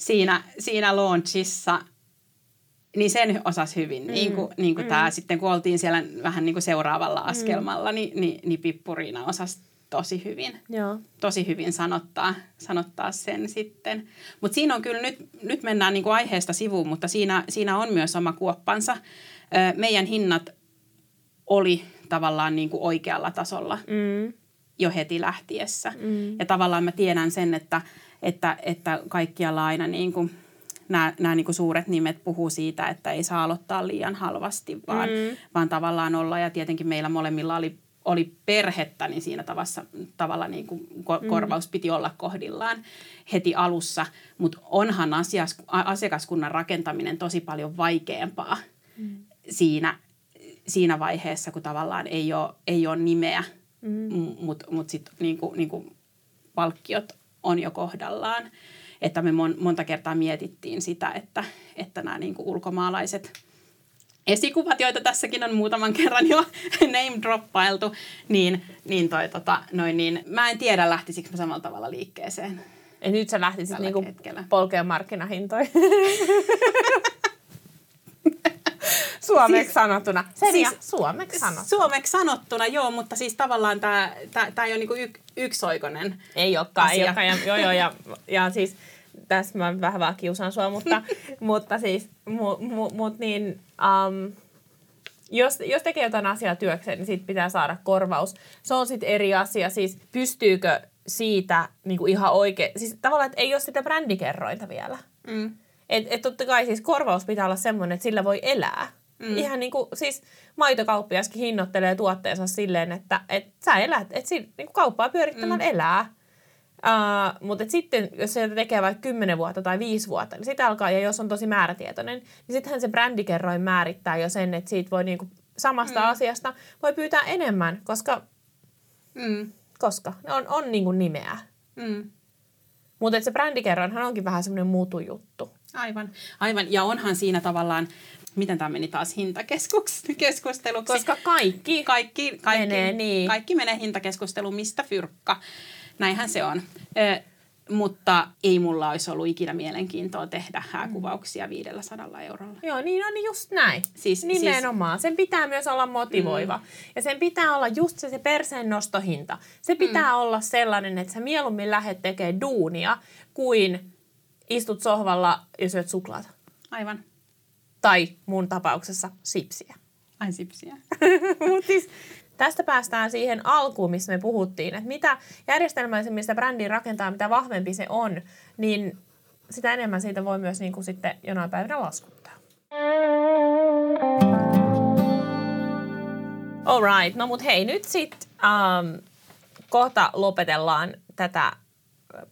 S2: siinä, siinä launchissa, niin sen osas hyvin. Mm. Niin kuin, niin kuin mm. tämä sitten, kun oltiin siellä vähän niin kuin seuraavalla askelmalla, mm. niin, niin, niin Pippuriina osasi tosi hyvin.
S1: Joo.
S2: Tosi hyvin sanottaa, sanottaa sen sitten. Mutta siinä on kyllä, nyt, nyt mennään niin kuin aiheesta sivuun, mutta siinä, siinä on myös oma kuoppansa. Meidän hinnat oli tavallaan niin kuin oikealla tasolla mm. jo heti lähtiessä. Mm. Ja tavallaan mä tiedän sen, että – että, että kaikkialla aina niin kuin, nämä, nämä niin kuin suuret nimet puhuu siitä, että ei saa aloittaa liian halvasti, vaan, mm. vaan tavallaan olla. Ja tietenkin meillä molemmilla oli, oli perhettä, niin siinä tavassa, tavalla niin kuin mm. korvaus piti olla kohdillaan heti alussa. Mutta onhan asias, asiakaskunnan rakentaminen tosi paljon vaikeampaa mm. siinä, siinä vaiheessa, kun tavallaan ei ole, ei ole nimeä, mm. mutta mut sitten niin kuin, niin kuin palkkiot on jo kohdallaan. Että me mon, monta kertaa mietittiin sitä, että, että nämä niin kuin ulkomaalaiset esikuvat, joita tässäkin on muutaman kerran jo name droppailtu, niin, niin, toi, tota, noin, niin mä en tiedä lähtisikö mä samalla tavalla liikkeeseen.
S1: Et nyt sä lähtisit
S2: Tällä
S1: niinku
S2: hetkellä.
S1: polkeen markkinahintoihin. Suomeksi siis, sanottuna. Senja,
S2: siis-
S1: suomeksi sanottuna.
S2: Suomeksi sanottuna, joo, mutta siis tavallaan tämä ei ole niinku yk, yksioikoinen.
S1: Ei olekaan, ei
S2: asia.
S1: olekaan. Ja, joo, joo, ja, ja siis tässä mä vähän vaan kiusaan sua, mutta, mutta siis, mu, mu, mut niin, um, jos, jos tekee jotain asiaa työkseen, niin siitä pitää saada korvaus. Se on sitten eri asia, siis pystyykö siitä niin kuin ihan oikein, siis tavallaan, että ei ole sitä brändikerrointa vielä.
S2: Mm.
S1: Et, et totta kai siis korvaus pitää olla semmoinen, että sillä voi elää. Mm. Ihan niin kuin siis maitokauppiaskin hinnoittelee tuotteensa silleen, että et sä elät, että si, niin kuin kauppaa pyörittämään mm. elää. Uh, mutta sitten, jos se tekee vaikka 10 vuotta tai 5 vuotta, niin sitten alkaa, ja jos on tosi määrätietoinen, niin sittenhän se brändikerroin määrittää jo sen, että siitä voi niinku samasta mm. asiasta voi pyytää enemmän, koska,
S2: Mm.
S1: koska ne on, on niinku nimeä.
S2: Mm.
S1: Mutta se brändikerroinhan onkin vähän semmoinen muutujuttu.
S2: Aivan. Aivan. Ja onhan siinä tavallaan, miten tämä meni taas hintakeskustelu,
S1: Koska kaikki
S2: kaikki, kaikki,
S1: menee niin.
S2: kaikki menee hintakeskusteluun, mistä fyrkka. Näinhän se on. Ö, mutta ei mulla olisi ollut ikinä mielenkiintoa tehdä hääkuvauksia 500 eurolla.
S1: Joo, niin on just näin.
S2: Siis-
S1: Nimenomaan. Sen pitää myös olla motivoiva. Mm. Ja sen pitää olla just se, se perseen nostohinta. Se pitää mm. olla sellainen, että sä mieluummin lähdet tekemään duunia, kuin istut sohvalla ja syöt suklaata.
S2: Aivan.
S1: Tai mun tapauksessa sipsiä.
S2: Ai sipsiä.
S1: Mut siis, tästä päästään siihen alkuun, missä me puhuttiin, että mitä järjestelmällisemmin sitä brändiä rakentaa, mitä vahvempi se on, niin sitä enemmän siitä voi myös niin kuin sitten jonain päivänä laskuttaa. Alright, no mut hei, nyt sitten um, kohta lopetellaan tätä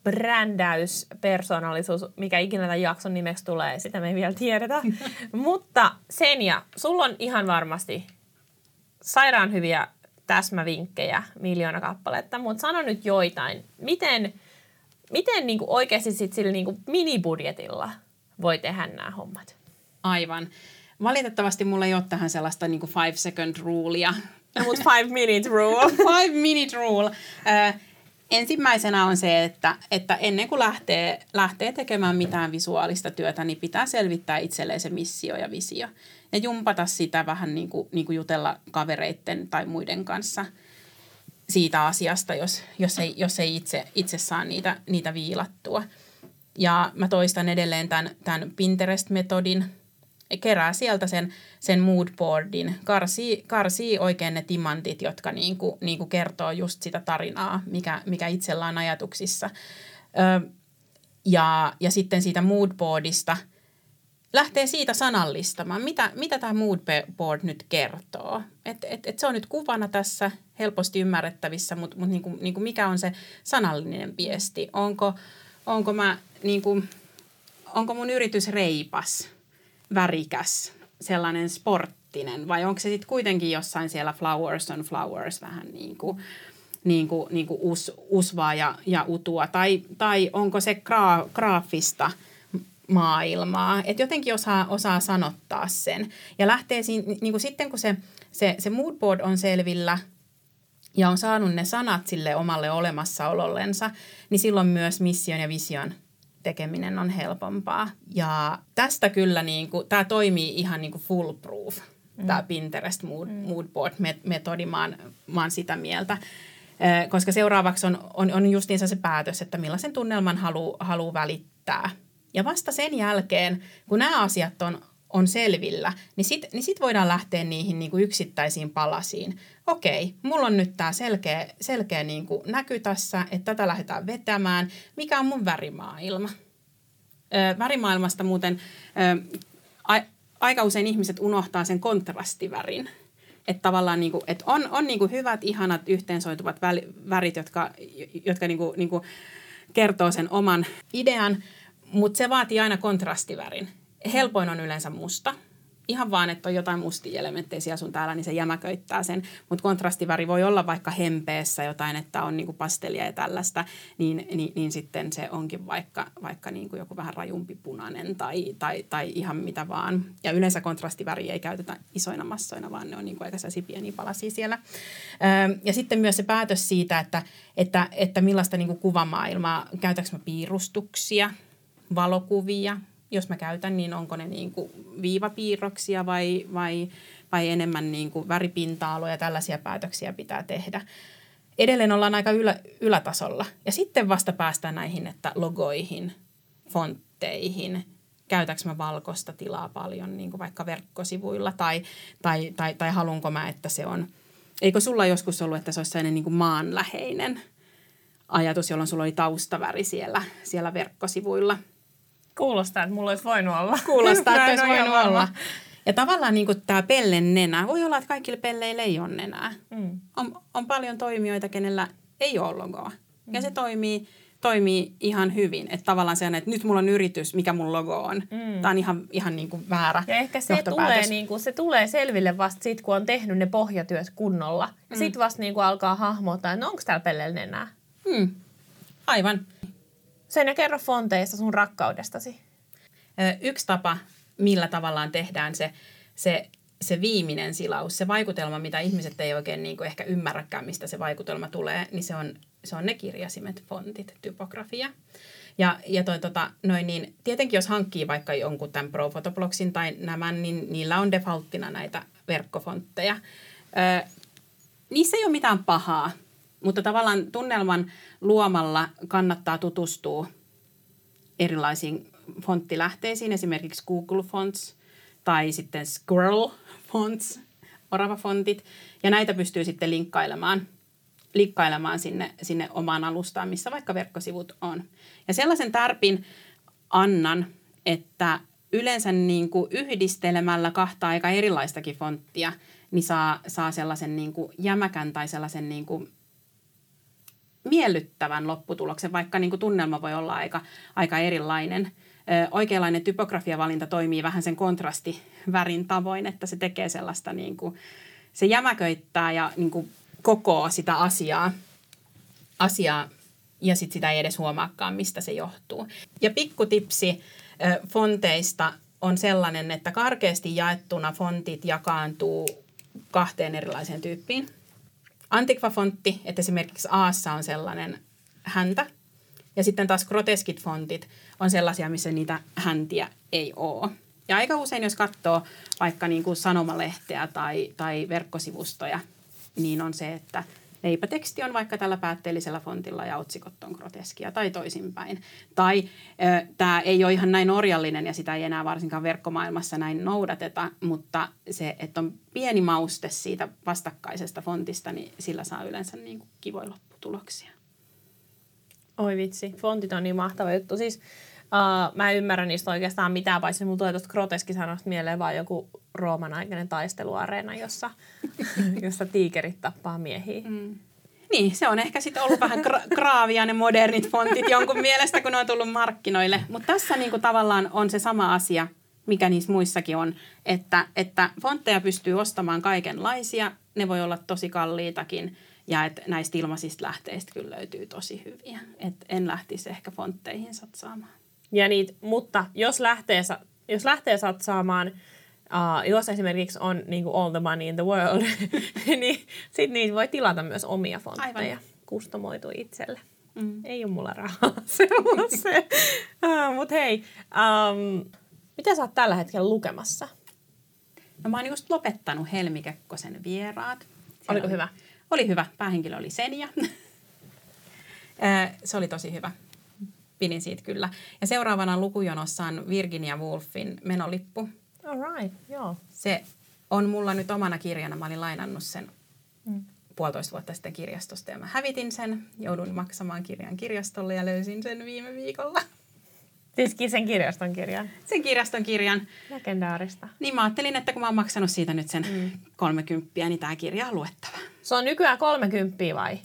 S1: brändäys, persoonallisuus, mikä ikinä tämän jakson nimeksi tulee, sitä me ei vielä tiedetä. Mutta Senja, sulla on ihan varmasti sairaan hyviä täsmävinkkejä miljoona kappaletta, mutta sano nyt joitain. Miten, miten niin kuin oikeasti sit sillä niin kuin minibudjetilla voi tehdä nämä hommat?
S2: Aivan. Valitettavasti mulla ei ole tähän sellaista niin kuin five second rulea.
S1: No, mutta five minute rule.
S2: five minute rule. Ö, ensimmäisenä on se, että, että ennen kuin lähtee, lähtee tekemään mitään visuaalista työtä, niin pitää selvittää itselleen se missio ja visio. Ja jumpata sitä vähän niin kuin, niin kuin jutella kavereitten tai muiden kanssa siitä asiasta, jos, jos ei, jos ei itse, itse saa niitä, niitä viilattua. Ja mä toistan edelleen tämän, tämän Pinterest-metodin. Kerää sieltä sen, sen moodboardin, karsii, karsii oikein ne timantit, jotka niinku, niinku kertoo just sitä tarinaa, mikä, mikä itsellä on ajatuksissa. Ö, ja, ja sitten siitä moodboardista lähtee siitä sanallistamaan, mitä, mitä tämä moodboard nyt kertoo. Et, et, et se on nyt kuvana tässä helposti ymmärrettävissä, mutta mut niinku, niinku mikä on se sanallinen viesti? Onko, onko, mä, niinku, onko mun yritys reipas, värikäs, sellainen sporttinen? Vai onko se sitten kuitenkin jossain siellä flowers on flowers vähän niin kuin, niin kuin, niin kuin us, usvaa ja, ja utua? Tai, tai onko se gra, graafista maailmaa, että jotenkin osaa, osaa sanottaa sen. Ja lähtee siinä, niin kuin sitten kun se, se, se moodboard on selvillä ja on saanut ne sanat sille omalle olemassaolollensa, niin silloin myös mission ja vision tekeminen on helpompaa. Ja tästä kyllä niin kuin, tämä toimii ihan niin kuin foolproof, mm. tämä Pinterest mood, mm. moodboard-metodi, mä oon, mä oon sitä mieltä. Eh, koska seuraavaksi on, on, on justiinsa se päätös, että millaisen tunnelman haluaa haluu välittää. Ja vasta sen jälkeen, kun nämä asiat on, on selvillä, niin sitten niin sit voidaan lähteä niihin niin kuin yksittäisiin palasiin. Okei, mulla on nyt tämä selkeä, selkeä niin kuin näky tässä, että tätä lähdetään vetämään. Mikä on mun värimaailma? Ö, värimaailmasta muuten ö, a, aika usein ihmiset unohtaa sen kontrastivärin. Että tavallaan niin kuin, että on, on niin kuin hyvät, ihanat, yhteensoituvat värit, jotka, jotka niin kuin, niin kuin kertoo sen oman idean, mutta se vaatii aina kontrastivärin. Helpoin on yleensä musta. Ihan vaan, että on jotain mustia elementtejä siellä sun täällä, niin se jämäköittää sen. Mutta kontrastiväri voi olla vaikka hempeessä jotain, että on niinku pastelia ja tällaista, niin, niin, niin sitten se onkin vaikka, vaikka niinku joku vähän rajumpi punainen tai, tai, tai ihan mitä vaan. Ja yleensä kontrastiväri ei käytetä isoina massoina, vaan ne on niinku aika sellaisia pieniä palasia siellä. Ja sitten myös se päätös siitä, että, että, että millaista niinku kuvamaailmaa, käytätkö mä piirustuksia, valokuvia, jos mä käytän, niin onko ne niin kuin viivapiirroksia vai, vai, vai enemmän niin kuin väripinta-aloja, tällaisia päätöksiä pitää tehdä. Edelleen ollaan aika ylä, ylätasolla. Ja sitten vasta päästään näihin, että logoihin, fontteihin, käytäks mä valkoista tilaa paljon niin kuin vaikka verkkosivuilla tai, tai, tai, tai haluanko mä, että se on, eikö sulla joskus ollut, että se olisi sellainen niin kuin maanläheinen ajatus, jolloin sulla oli taustaväri siellä, siellä verkkosivuilla –
S1: Kuulostaa, että mulla olisi voinut olla.
S2: Kuulostaa, että olisi voinut olla. olla. Ja tavallaan niin tämä pellen nenä, voi olla, että kaikille pelleille ei ole nenää. Mm. On, on paljon toimijoita, kenellä ei ole logoa. Mm. Ja se toimii, toimii ihan hyvin. Että tavallaan se, että nyt mulla on yritys, mikä mun logo on. Mm. Tämä on ihan, ihan niin kuin väärä
S1: Ja ehkä se tulee, niin kuin, se tulee selville vasta sitten, kun on tehnyt ne pohjatyöt kunnolla. Ja mm. sitten vasta niin kuin alkaa hahmottaa, että no onko täällä pelleillä nenää.
S2: Mm. Aivan.
S1: Sen ja kerro fonteista sun rakkaudestasi.
S2: Yksi tapa, millä tavallaan tehdään se, se, se viimeinen silaus, se vaikutelma, mitä ihmiset ei oikein niin kuin ehkä ymmärräkään, mistä se vaikutelma tulee, niin se on, se on ne kirjasimet, fontit, typografia. Ja, ja toi, tota, noin niin, tietenkin jos hankkii vaikka jonkun tämän Pro tai nämä, niin niillä on defaulttina näitä verkkofontteja. Ö, niissä ei ole mitään pahaa, mutta tavallaan tunnelman luomalla kannattaa tutustua erilaisiin fonttilähteisiin, esimerkiksi Google Fonts tai sitten Squirrel Fonts, orava-fontit. Ja näitä pystyy sitten linkkailemaan, linkkailemaan sinne, sinne omaan alustaan, missä vaikka verkkosivut on. Ja sellaisen tärpin annan, että yleensä niin kuin yhdistelemällä kahta aika erilaistakin fonttia, niin saa, saa sellaisen niin kuin jämäkän tai sellaisen niin kuin miellyttävän lopputuloksen, vaikka niin kuin tunnelma voi olla aika, aika erilainen. Oikeanlainen typografiavalinta toimii vähän sen kontrastivärin tavoin, että se tekee sellaista, niin kuin, se jämäköittää ja niin kuin kokoo sitä asiaa, asiaa ja sitten sitä ei edes huomaakaan, mistä se johtuu. Ja pikkutipsi fonteista on sellainen, että karkeasti jaettuna fontit jakaantuu kahteen erilaiseen tyyppiin – Antiqua-fontti, että esimerkiksi Aassa on sellainen häntä. Ja sitten taas groteskit fontit on sellaisia, missä niitä häntiä ei ole. Ja aika usein, jos katsoo vaikka niin kuin sanomalehteä tai, tai verkkosivustoja, niin on se, että – leipäteksti on vaikka tällä päätteellisellä fontilla ja otsikot on groteskia tai toisinpäin. Tai tämä ei ole ihan näin orjallinen ja sitä ei enää varsinkaan verkkomaailmassa näin noudateta, mutta se, että on pieni mauste siitä vastakkaisesta fontista, niin sillä saa yleensä niin kuin kivoja lopputuloksia.
S1: Oi vitsi, fontit on niin mahtava juttu. Siis uh, mä en ymmärrä niistä oikeastaan mitään, paitsi mulla tulee tuosta groteskisanosta mieleen vaan joku Rooman aikainen taisteluareena, jossa, jossa tiikerit tappaa miehiä. Mm.
S2: Niin, se on ehkä sitten ollut vähän gra- graavia ne modernit fontit jonkun mielestä, kun ne on tullut markkinoille. Mutta tässä niinku tavallaan on se sama asia, mikä niissä muissakin on, että, että fontteja pystyy ostamaan kaikenlaisia. Ne voi olla tosi kalliitakin ja että näistä ilmaisista lähteistä kyllä löytyy tosi hyviä. Et en lähtisi ehkä fontteihin satsaamaan.
S1: Ja niitä, mutta jos lähtee, jos lähtee satsaamaan – Uh, jos esimerkiksi on niin kuin all the money in the world, niin sitten niitä voi tilata myös omia fontteja, Aivan. kustomoitu itselle. Mm. Ei ole mulla rahaa se. Uh, Mutta hei, um, mitä sä oot tällä hetkellä lukemassa?
S2: No mä oon just lopettanut Helmi Kekkosen vieraat.
S1: Siellä Oliko oli, hyvä?
S2: Oli hyvä. Päähenkilö oli Senja. se oli tosi hyvä. Pidin siitä kyllä. Ja seuraavana lukujonossa on Virginia Woolfin Menolippu.
S1: All right, joo.
S2: Se on mulla nyt omana kirjana. Mä olin lainannut sen mm. puolitoista vuotta sitten kirjastosta ja mä hävitin sen. Jouduin maksamaan kirjan kirjastolle ja löysin sen viime viikolla.
S1: Siis sen kirjaston kirjan?
S2: Sen kirjaston kirjan.
S1: Legendaarista.
S2: Niin mä ajattelin, että kun mä oon maksanut siitä nyt sen mm. 30, niin tämä kirja on luettava.
S1: Se on nykyään 30 vai?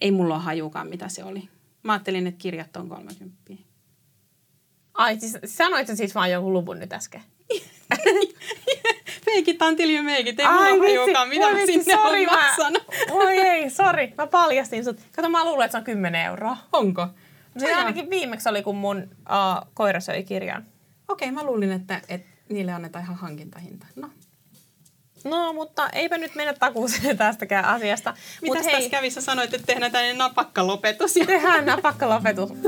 S2: Ei mulla ole hajukaan, mitä se oli. Mä ajattelin, että kirjat on 30.
S1: Ai, siis sanoit sä siis vaan jonkun luvun nyt äsken?
S2: meikit, antilimeikit, ei mulla hajukaan, mitä
S1: voi
S2: mä sinne
S1: sori,
S2: on maksanut.
S1: Oi ei, sori, mä paljastin sut. Kato, mä luulen, että se on 10 euroa.
S2: Onko?
S1: Se
S2: Joo.
S1: ainakin viimeksi oli, kun mun uh, koira söi kirjan.
S2: Okei, mä luulin, että, että niille annetaan ihan hankintahinta. No,
S1: No, mutta eipä nyt mennä takuuseen tästäkään asiasta. Mut
S2: Mitäs tässä kävi? Sä sanoit, että tehdään tällainen napakkalopetus.
S1: Tehdään napakkalopetus.